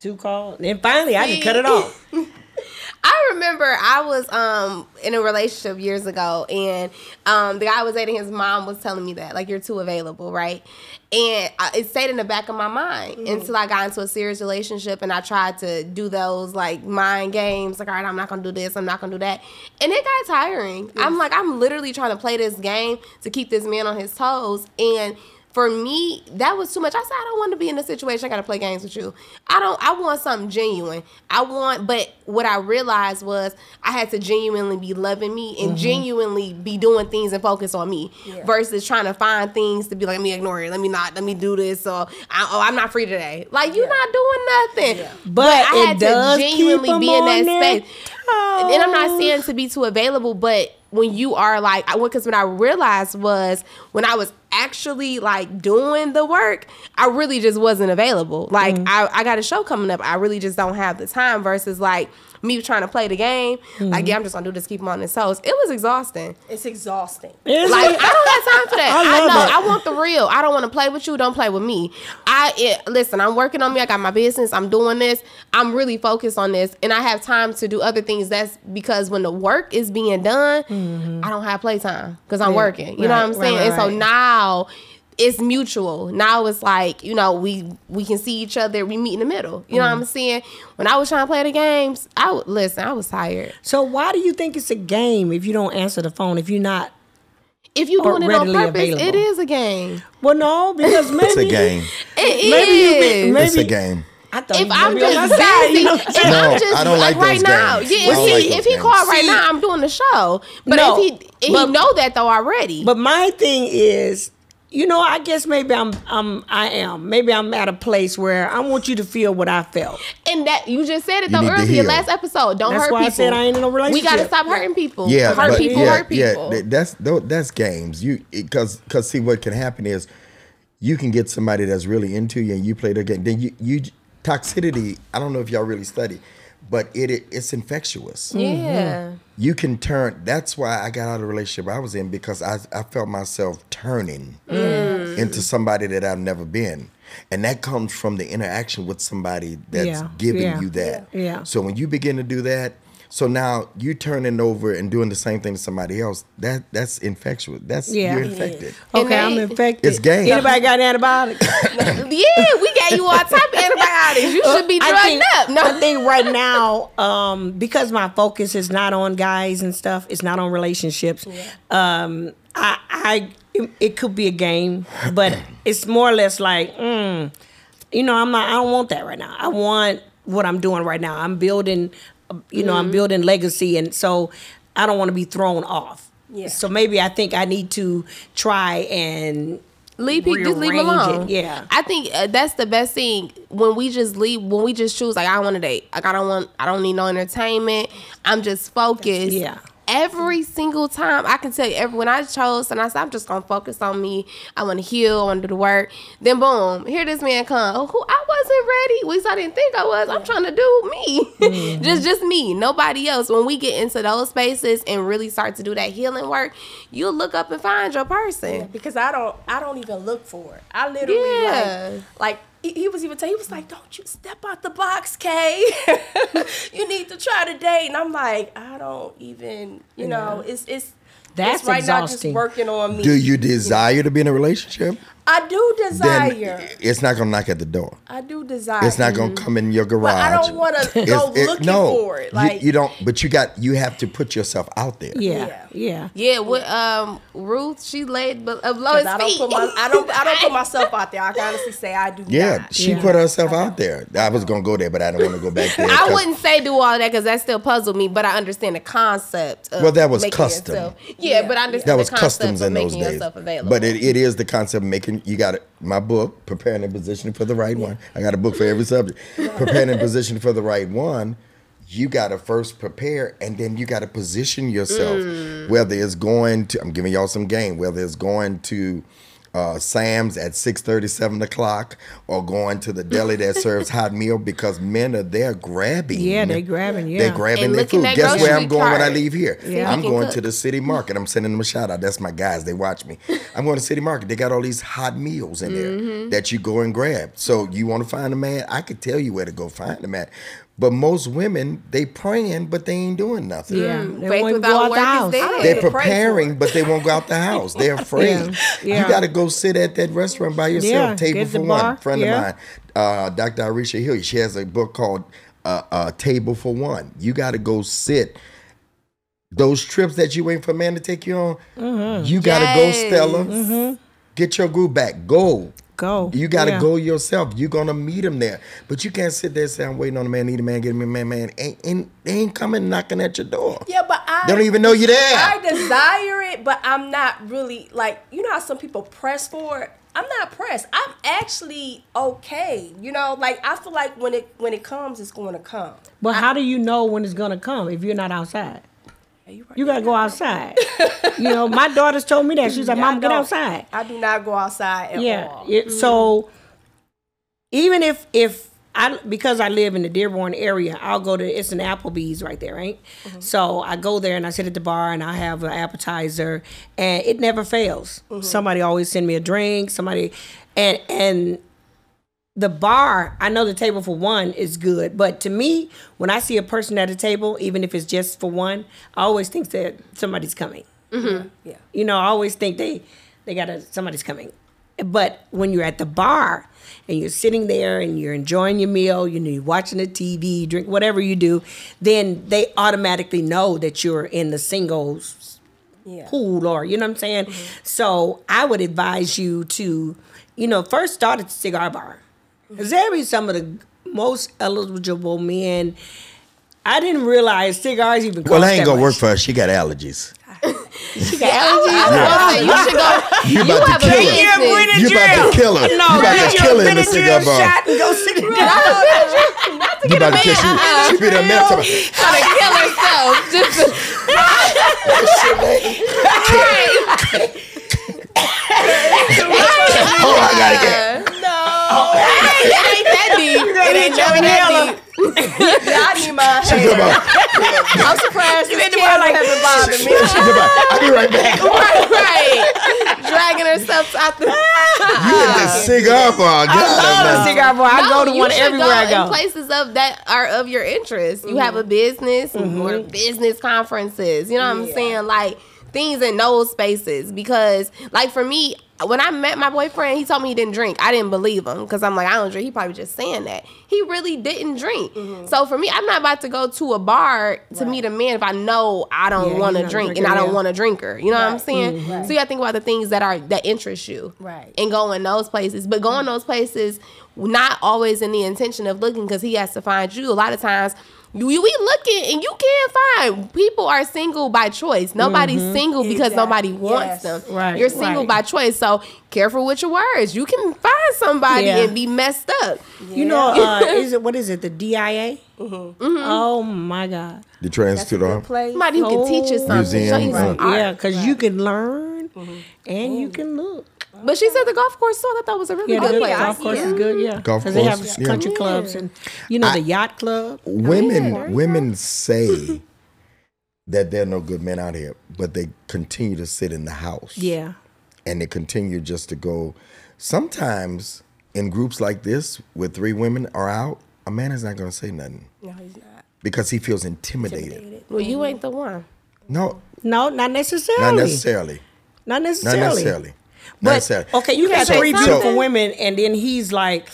Two calls. Then finally, I just cut it off. [laughs] I remember I was um in a relationship years ago, and um the guy I was dating, his mom was telling me that like you're too available, right? And I, it stayed in the back of my mind until I got into a serious relationship, and I tried to do those like mind games, like all right, I'm not gonna do this, I'm not gonna do that, and it got tiring. I'm like, I'm literally trying to play this game to keep this man on his toes, and for me, that was too much. I said, I don't want to be in a situation. I got to play games with you. I don't. I want something genuine. I want, but what I realized was I had to genuinely be loving me and mm-hmm. genuinely be doing things and focus on me versus trying to find things to be like, let me ignore it. Let me not. Let me do this. Or I, oh, I'm not free today. Like you're not doing nothing. But I it had does to genuinely be in that space. And I'm not saying to be too available, but when you are like, I because what I realized was when I was actually like doing the work, I really just wasn't available. Like mm-hmm. I, I got a show coming up, I really just don't have the time. Versus like me trying to play the game, like mm-hmm. yeah, I'm just gonna do this, keep him on his toes. It was exhausting. It's exhausting. It's Like like- I don't have time for that. [laughs] I I, know. it. I want the real. I don't want to play with you. Don't play with me. I it, listen. I'm working on me. I got my business. I'm doing this. I'm really focused on this, and I have time to do other things. That's because when the work is being done, mm-hmm. I don't have playtime because I'm working. You know what I'm saying? right, and so right. now. It's mutual. Now it's like, you know, we we can see each other. We meet in the middle. You know what mm-hmm. I'm saying? When I was trying to play the games, I would listen, I was tired. so why do you think it's a game if you don't answer the phone? If you're not If you're doing it on purpose, it available. is a game. well, no, because maybe It's a game. It is. [laughs] Maybe you think- maybe- It's a game. I thought if I'm gonna be on just my side, you know? if No, I'm just I don't like right those now, games. yeah. If he like if he games. called right See, now, I'm doing the show. But no, if he he but- know that though already. But my thing is, you know, I guess maybe I'm, I'm, I am. Maybe I'm at a place where I want you to feel what I felt. and that you just said it though earlier, heal. last episode. Don't That's hurt why I people. said I ain't in a We gotta stop hurting people. Yeah, hurt but people, yeah, hurt people. yeah. That's that's games. You because because see what can happen is you can get somebody that's really into you and you play their game. Then you you toxicity. I don't know if y'all really study, but it, it it's infectious. Mm-hmm. Yeah. You can turn. That's why I got out of the relationship I was in because I I felt myself turning mm. into somebody that I've never been. And that comes from the interaction with somebody that's Yeah, giving yeah, you that. yeah. So when you begin to do that, so now you turning over and doing the same thing to somebody else, that that's infectious. That's Yeah. you're infected. And Okay, I'm infected. It's game. Anybody got an antibiotics? [laughs] Yeah, we gave you all type of antibiotics. You should be drugged think, up. No. I think right now, um, because my focus is not on guys and stuff, it's not on relationships. Um, I, I, it, it could be a game, but [clears throat] it's more or less like, mm, you know, I'm not. I don't want that right now. I want what I'm doing right now. I'm building, you know, I'm building legacy, and so I don't want to be thrown off. Yeah. So maybe I think I need to try and leave people just leave them rearrange it, alone. yeah. I think uh, that's the best thing when we just leave when we just choose like I want to date. Like I don't want I don't need no entertainment. I'm just focused. Yeah. Every single time I can tell you every when I chose and I said I'm just gonna focus on me. I want to heal. I want to do the work. Then boom, here this man come. Oh, who I wasn't ready. At least I didn't think I was. I'm trying to do me. [laughs] Mm-hmm. just just me. Nobody else. When we get into those spaces and really start to do that healing work, you'll look up and find your person. because I don't I don't even look for it. I literally Yeah. like like he, he was even telling he was like, Don't you step out the box, Kay. [laughs] you need to try to date. And I'm like, I don't even you know, it's it's That's it's right now just exhausting. working on me. Do you desire to be in a relationship? I do Then desire. it's not gonna knock at the door. I do desire. It's not gonna come in your garage. But I don't want to It's- go it- looking no, for it. you- Like you, don't. But you got. You have to put yourself out there. yeah, yeah. Yeah, with um Ruth, she laid be- below his I don't put my I don't I don't put [laughs] myself out there. I can honestly say I do Yeah, not. she Yeah. put herself out there. I was gonna go there, but I don't want to go back [laughs] there. I 'cause- wouldn't say do all that because that still puzzled me, but I understand the concept. Of Well, that was custom. Yourself, yeah, but I understand That was the concept customs of in those days. But it, it is the concept of making. You got it. My book, preparing and positioning for the right one. I got a book for every subject. preparing and positioning for the right one. You got to first prepare, and then you got to position yourself. Mm. Whether it's going to, I'm giving y'all some game. Whether it's going to. Uh, Sam's at 6 7 o'clock, or going to the deli that [laughs] serves hot meal because men are there grabbing. Yeah, they grabbing, yeah. They're grabbing And their food. Guess where I'm going when I leave here? Yeah. I'm going cook. to the city [laughs] market. I'm sending them a shout out. That's my guys. They watch me. I'm going to city market. They got all these hot meals in there Mm-hmm. that you go and grab. So you want to find a man? I could tell you where to go find a man. But most women, they praying, but they ain't doing nothing. Yeah, Mm, they faith won't without go out work the is house. dead. They're to pray for preparing, but they won't go out the house. They're [laughs] afraid. Yeah. You got to go sit at that restaurant by yourself, Yeah, table get for the one. bar, Friend yeah. of mine, uh, Dr. Arisha Hill, she has a book called uh, uh, Table for One. You got to go sit. Those trips that you wait for a man to take you on, Mm-hmm. you got to go, Yes. Stella. Get your groove back. Go. Go. You got to Yeah. go yourself. You're gonna meet him there, but you can't sit there and say, "I'm waiting on a man, need a man, get me a man, man." Ain't, ain't they ain't coming knocking at your door. Yeah, but I They don't even know you're there. I desire it, but I'm not really like you know how some people press for it. I'm not pressed. I'm actually okay. You know, like I feel like when it when it comes, it's going to come. But how do you know when it's gonna come if you're not outside? Yeah, you. You gotta go outside. you know, my daughters told me that. She's like, "Mom, get outside." I do not go outside at Yeah. all. It, So even if if I because I live in the Dearborn area, I'll go to it's an Applebee's right there, right? Mm-hmm. So I go there and I sit at the bar and I have an appetizer, and it never fails. Mm-hmm. Somebody always send me a drink. Somebody, and and the bar, I know the table for one is good, but to me, when I see a person at a table, even if it's just for one, I always think that somebody's coming. Mm-hmm. Yeah. You know, I always think they they got to somebody's coming. But when you're at the bar and you're sitting there and you're enjoying your meal, you know, you're watching the TV, drink whatever you do, then they automatically know that you're in the singles Yeah. pool or you know what I'm saying? Mm-hmm. So I would advise you to, you know, first start at the cigar bar. Cause there be some of the most eligible men. I didn't realize cigars even cost Well, I ain't that gonna work for her. She got allergies. [laughs] She got allergies. [laughs] Yeah. Oh, you should go. You You about have to a kill her. Yeah, business. You about to kill her. No, you about to kill her in the Benadryl cigar bar. shot and go sit down. You about to kill she, she be there minute to Trying to kill herself. Just Oh, [laughs] I gotta get. It ain't that deep. It ain't never that deep. Yeah, I need my talking about- I'm surprised You this made the camera bar like- haven't bothered [laughs] me. she about, I'll be right back. [laughs] right, right. Dragging herself out the. You get the cigar bar. I love the cigar bar. I go to one should everywhere I go. places of that are of your interest. You have mm-hmm. a business or mm-hmm. business conferences. You know what I'm saying? Like things in those spaces because, like for me, when I met my boyfriend, he told me he didn't drink. I didn't believe him because I'm like, I don't drink. He probably just saying that. He really didn't drink. So for me, I'm not about to go to a bar to meet a man if I know I don't Yeah, want to drink and I don't yeah. want a drinker. You know what I'm Right. saying? So you got to think about the things that are that interest you Right. and go in those places. But go in those places, not always in the intention of looking because he has to find you. A lot of times, you we looking and you can't find. People are single by choice. Nobody's single because Exactly. nobody wants Yes. them. Right, You're single right. by choice. So careful with your words. You can find somebody Yeah. and be messed up. You know, uh, [laughs] is it what is it? The DIA? Mm-hmm. Oh my God! The trans That's to a place. Somebody who can teach you something. Museum, you some right. Yeah, because you can learn and you can look. But she said the golf course too. I thought that was a really Yeah, the good good place. golf course is good. Yeah, Golf because they have course, yeah. country clubs and you know the yacht club. Women, women say that there are no good men out here, but they continue to sit in the house. Yeah, and they continue just to go. Sometimes in groups like this, where three women are out, a man is not going to say nothing No, he's not. because he feels intimidated. Intimidated. Well, you ain't the one. No, no, not necessarily. not necessarily. Not Not necessarily. Necessarily. Not But okay, you, got say three something. beautiful women, and then he's like,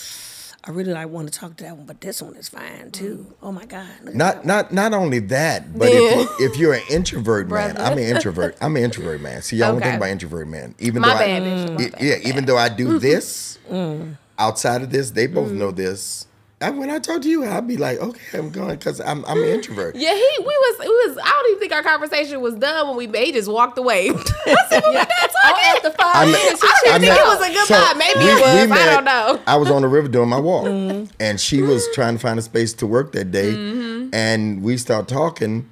"I really like want to talk to that one, but this one is fine too." Mm-hmm. Oh my God! Not not not only that, but Then- if, if you're an introvert man, Brother. I'm an introvert. I'm an introvert man. See, y'all don't think about introvert man. Even My though bad, I, Bishop, my I- bad, mm. yeah, even though I do this Mm. outside of this, they both know mm. this. And when I talk to you, I'd be like, okay, I'm going because I'm I'm an introvert. Yeah, he we was we was I don't even think our conversation was done when we he just walked away. [laughs] I said, "We done Oh, talking?" after five I minutes, he I didn't I think it was a goodbye. Maybe it was. I don't know. I was on the river doing my walk, Mm-hmm. and she was trying to find a space to work that day, Mm-hmm. and we started talking,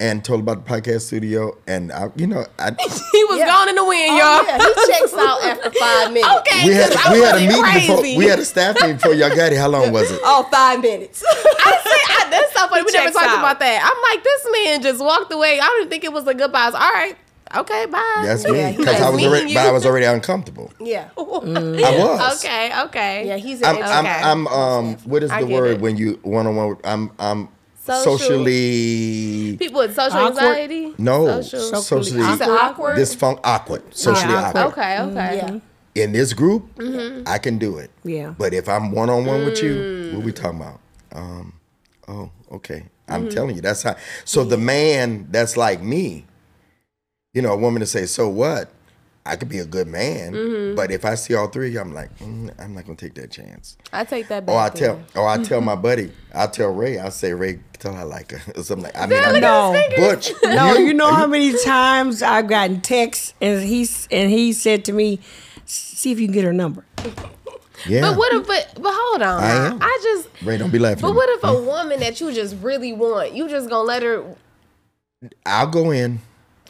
and told about the podcast studio, and I, you know, I, [laughs] He was Oh, gone in the wind, Oh, y'all. yeah, he checks out [laughs] after five minutes. Okay, we had 'cause I we had a meeting crazy. before we had a staff meeting before y'all got here. How long was it? [laughs] Oh, five minutes. I said, I, that's so funny. We never talked out. about that. I'm like, this man just walked away. I didn't think it was a goodbye. I was, All right, okay, bye. That's Yeah, me he because I was was already, but I was already uncomfortable. yeah. I was. Okay, okay. Yeah, he's I'm, an I'm, Okay. I'm, um, what is I the word it. when you one on one? I'm, I'm Social. socially. People with social Awkward. anxiety. No, Social. socially, You said awkward. dysfunct, awkward, socially Yeah, awkward. Okay, okay. Yeah. In this group, Mm-hmm. I can do it. Yeah. But if I'm one on one with Mm. you, what we talking about? Um, oh, okay. I'm Mm-hmm. telling you, that's how. So the man that's like me, you know, a woman to say, "So what?" I could be a good man, Mm-hmm. but if I see all three of you, I'm like, mm, I'm not gonna take that chance. I take that back. Or I tell, or I tell my [laughs] buddy, I tell Ray, I say, Ray, tell her I like her [laughs] or something like. I mean, I No. Butch. [laughs] No, you know how many times I've gotten texts and he's and he said to me, "See if you can get her number." Yeah. But what if? But but hold on. I. I just. Ray, don't be laughing. But what if a woman that you just really want, you just gonna let her? I'll go in.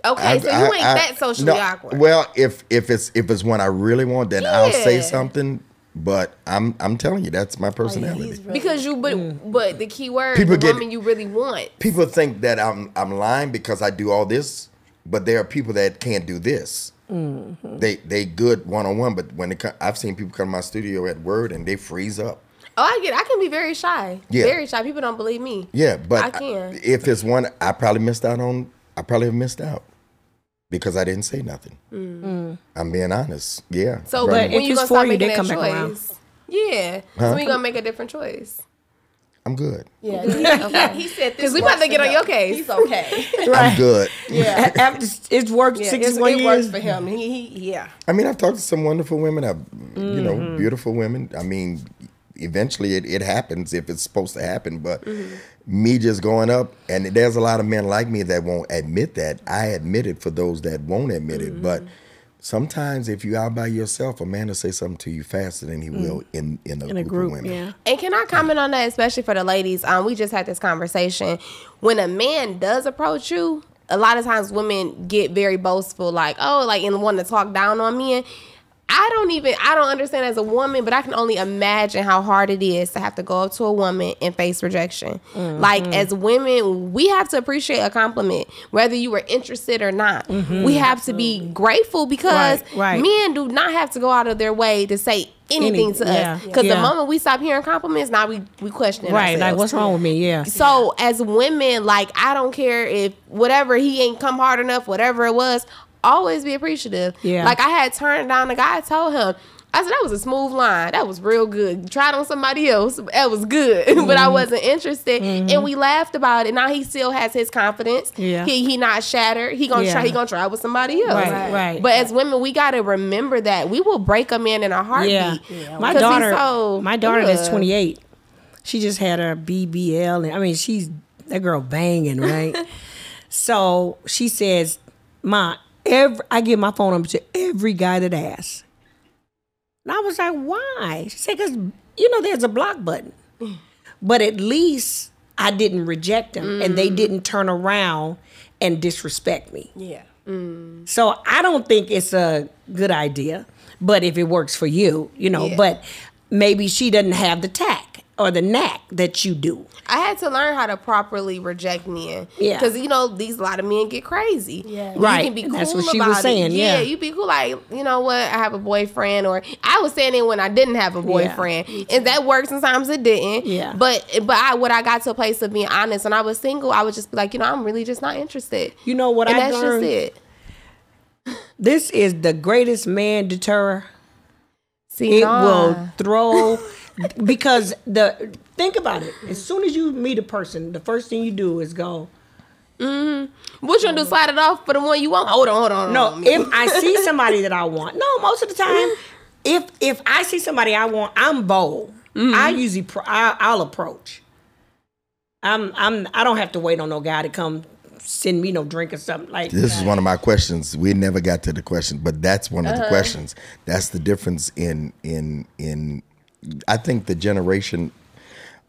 Okay, I- so you I- ain't I- that socially no, awkward. Well, if if it's if it's one I really want, then I'll say something. But I'm I'm telling you, that's my personality. he's really- because you, but but the key word, People the get- woman you really want. people think that I'm I'm lying because I do all this, but there are people that can't do this. Mm-hmm. They they good one on one, but when it co- I've seen people come to my studio at Word and they freeze up. Oh, I get. I can be very shy. Yeah. Very shy. People don't believe me. Yeah, but I can. if it's one, I probably missed out on. I probably have missed out because I didn't say nothing. I'm being honest. Yeah. Mm. So, Right. but when If you it's gonna for start you, making they that come back around. choice? Yeah. Huh? So we gonna make a different choice. I'm good. Yeah. He, he said this. Because we about to get for on your case. He's okay. [laughs] I'm good. Yeah. After it's worked Yeah, sixty it's, it years. works for him. He, he, yeah. I mean, I've talked to some wonderful women. I've, you Mm-hmm. know, beautiful women. I mean, eventually it, it happens if it's supposed to happen. But Mm-hmm. Me just going up, and there's a lot of men like me that won't admit that. I admit it for those that won't admit it. Mm-hmm. But sometimes if you're out by yourself, a man will say something to you faster than he will in, in a, Mm. in a group, group, of women. yeah. And can I comment on that, especially for the ladies? Um, we just had this conversation. When a man does approach you, a lot of times women get very boastful, like, oh, like, and want to talk down on men. I don't even I don't understand as a woman, but I can only imagine how hard it is to have to go up to a woman and face rejection. Like mm-hmm. as women, we have to appreciate a compliment, whether you were interested or not. Mm-hmm. We have to be grateful because Right, right. men do not have to go out of their way to say anything Any- to yeah, us. Because yeah. the moment we stop hearing compliments, now we we question Right. Like, what's wrong with me? Yeah. So as women, like I don't care if whatever he ain't come hard enough, whatever it was, always be appreciative. Yeah. Like I had turned down the guy. I told him. I said that was a smooth line. That was real good. Tried on somebody else. That was good, [laughs] but Mm-hmm. I wasn't interested. And we laughed about it. Now he still has his confidence. Yeah. He he not shattered. He gonna Yeah. try. He gonna try with somebody else. Right, right. But as women, we gotta remember that we will break a man in a heartbeat. Yeah. My 'Cause he's daughter, so- my daughter that's Ugh. 28. She just had her BBL, and I mean, she's that girl banging, right? [laughs] so she says, "Ma, every I give my phone number to every guy that asks." And I was like, "Why?" She said, "Cause you know there's a block button, but at least I didn't reject them, and they mm. didn't turn around and disrespect me." Yeah. Mm. So I don't think it's a good idea, but if it works for you, you know, Yeah. but maybe she doesn't have the tact or the knack that you do. I had to learn how to properly reject men. Yeah. Because you know these a lot of men get crazy. Yeah. Right. You can be cool That's what she about was it. saying, yeah. you be cool like you know what I have a boyfriend or I was saying it when I didn't have a boyfriend and that worked. Sometimes it didn't. Yeah. But but I when I got to a place of being honest when I was single I would just be like you know I'm really just not interested. You know what and I that's learned? just it. This is the greatest man deterror. See, It nah. will throw because the think about it. As soon as you meet a person, the first thing you do is go, Hmm. What you gonna do? Slide it off for the one you want? Hold on, hold on. No, on. if I see somebody that I want, no, most of the time, if if I see somebody I want, I'm bold. I usually pro- I, I'll approach. I'm I'm I don't have to wait on no guy to come send me no drink or something like. This is one of my questions. We never got to the question, but that's one Uh-huh. of the questions. That's the difference in in in. I think the generation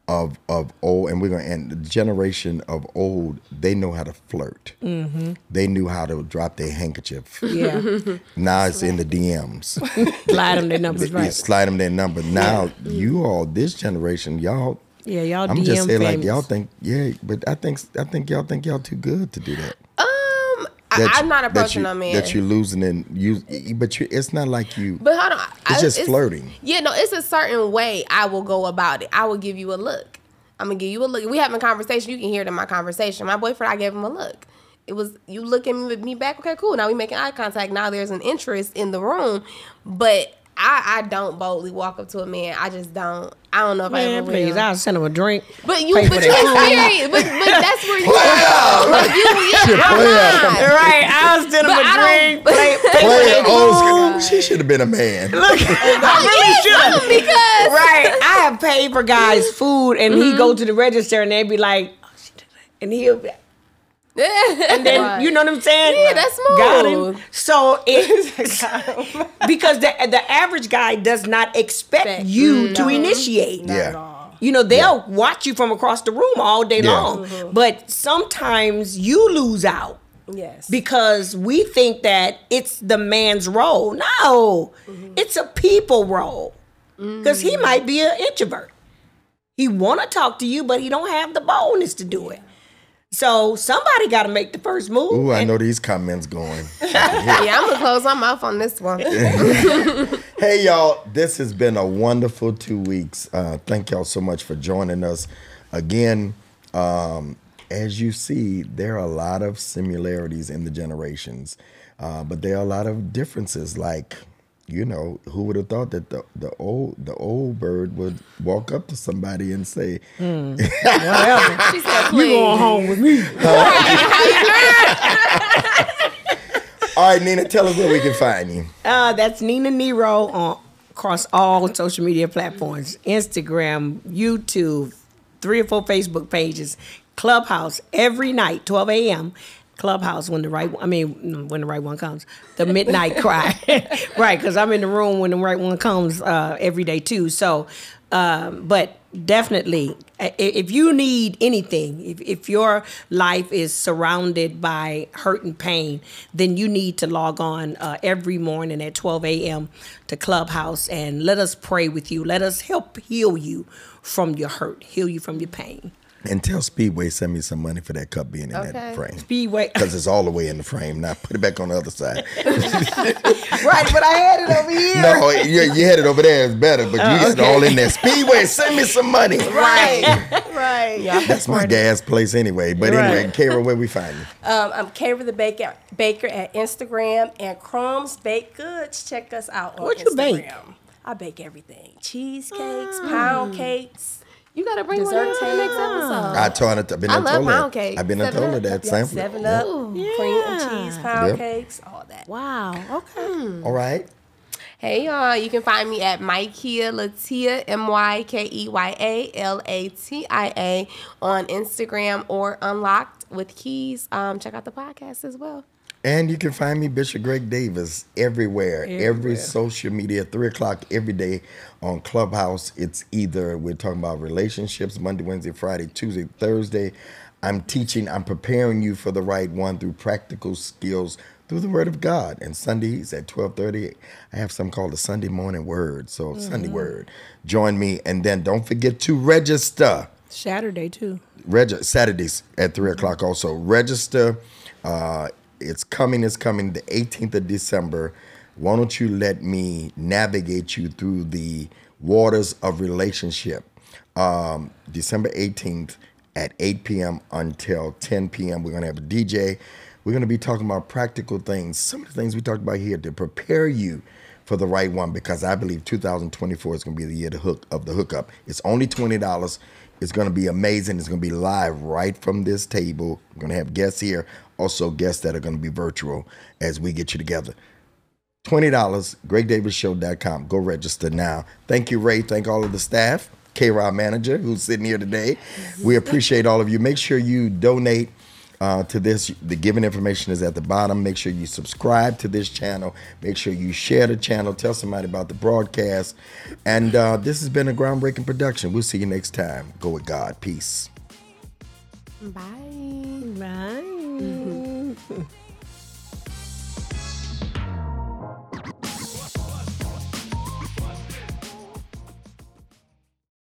of of old, and we're gonna end the generation of old. They know how to flirt. Mm-hmm. They knew how to drop their handkerchief. Yeah, [laughs] Now it's in the DMs. [laughs] slide them their numbers right. slide them their number. Now you all, this generation, y'all. Yeah, y'all I'm DM just saying, like y'all think, yeah, but I think I think y'all think y'all too good to do that. I, I'm you- not that approaching you, a man. That you're losing and you, but you, it's not like you. But hold on. It's I- just flirting. Yeah, no, it's a certain way I will go about it. I will give you a look. I'm gonna give you a look. We having a conversation. You can hear it in my conversation. My boyfriend, I gave him a look. It was you looking at me back. Okay, cool. Now we making eye contact. Now there's an interest in the room, but I I don't boldly walk up to a man. I just don't. I don't know if I Man, ever please, will. I'll send him a drink. But you, but you their food. experience. But, but [laughs] that's where you are. Like you, yeah, I'm player. not. Right, I'll send him But a I drink. [laughs] Play, pay Play their it old school. She should have been a man. [laughs] Look, I really should. Because right. I have paid for guys' food, and he mm-hmm. go to the register, and they be like, oh, she did that. and he'll be, and then you know what I'm saying? Yeah, that's Got him. So it [laughs] because the the average guy does not expect Expect- you to initiate. yeah. You know, they'll watch you from across the room all day Yeah. long. Mm-hmm. But sometimes you lose out Yes. because we think that it's the man's role. No, mm-hmm. it's a people role. Because he mm. might be an introvert. He want to talk to you, but he don't have the boldness to do it. So somebody got to make the first move. Ooh, I know these comments going. [laughs] yeah, I'm gonna close my mouth on this one. [laughs] Hey, y'all, this has been a wonderful two weeks. Uh, thank y'all so much for joining us. Again, um, as you see, there are a lot of similarities in the generations, uh, but there are a lot of differences. Like, you know, who would have thought that the, the old the old bird would walk up to somebody and say, Whatever. She said, you going home with me. [laughs] "All right, Nina, tell us where we can find you." Uh, that's Nina Nero on across all social media platforms: Instagram, YouTube, three or four Facebook pages, Clubhouse every night, 12 a.m. Clubhouse when the right, I mean when the right one comes, the midnight [laughs] cry, [laughs] right? Because I'm in the room when the right one comes uh, every day too. So, um, but definitely If you need anything, if, if your life is surrounded by hurt and pain, then you need to log on uh, every morning at 12 a.m. to Clubhouse and let us pray with you. Let us help heal you from your hurt, heal you from your pain. And tell Speedway send me some money for that cup being in Okay. that frame. Speedway. [laughs] Because it's all the way in the frame. Now put it back on the other side. [laughs] right, but I had it over here. No, you, you had it over there. It's better, but you got it all in there. Speedway, send me some money. [laughs] Right, right. That's my gas place anyway. But anyway, Right. Kara, where we find you? Um, I'm Kara the Baker, Baker at Instagram and Crumbs Baked Goods. Check us out on What you Instagram. bake? I bake everything: cheesecakes, pound cakes. You gotta bring Dessert one in for the next episode. I told her, I've been I and love told her. pound cake. I've been Seven told her Up. that. Yeah, Seven Up, cream and cheese pound Yep. cakes, all that. Wow. Okay. All right. Hey y'all, you can find me at Mykeya Latia M Y K E Y A L A T I A on Instagram or Unlocked with Keys. Um, check out the podcast as well. And you can find me, Bishop Greg Davis, everywhere, every social media, three o'clock every day on Clubhouse. It's either we're talking about relationships Monday, Wednesday, Friday, Tuesday, Thursday. I'm teaching, I'm preparing you for the right one through practical skills through the Word of God. And Sundays at twelve thirty, I have something called the Sunday Morning Word. So Sunday Word, join me, and then don't forget to register. Saturday too. Reg- Saturdays at three o'clock. Also register. Uh, it's coming. It's coming. The 18th of December. Why don't you let me navigate you through the waters of relationship? Um, December 18th at 8 p.m. until 10 p.m. We're gonna have a DJ. We're gonna be talking about practical things. Some of the things we talked about here to prepare you for the right one because I believe 2024 is going to be the year to hook of the hookup. It's only twenty dollars. It's going to be amazing. It's going to be live right from this table. We're going to have guests here, also guests that are going to be virtual as we get you together. Twenty dollars. GregDavisShow.com. Go register now. Thank you, Ray. Thank all of the staff. K. Manager who's sitting here today. We appreciate all of you. Make sure you donate uh, to this. The given information is at the bottom. Make sure you subscribe to this channel. Make sure you share the channel. Tell somebody about the broadcast. And uh, this has been a groundbreaking production. We'll see you next time. Go with God. Peace. Bye. Right. [laughs]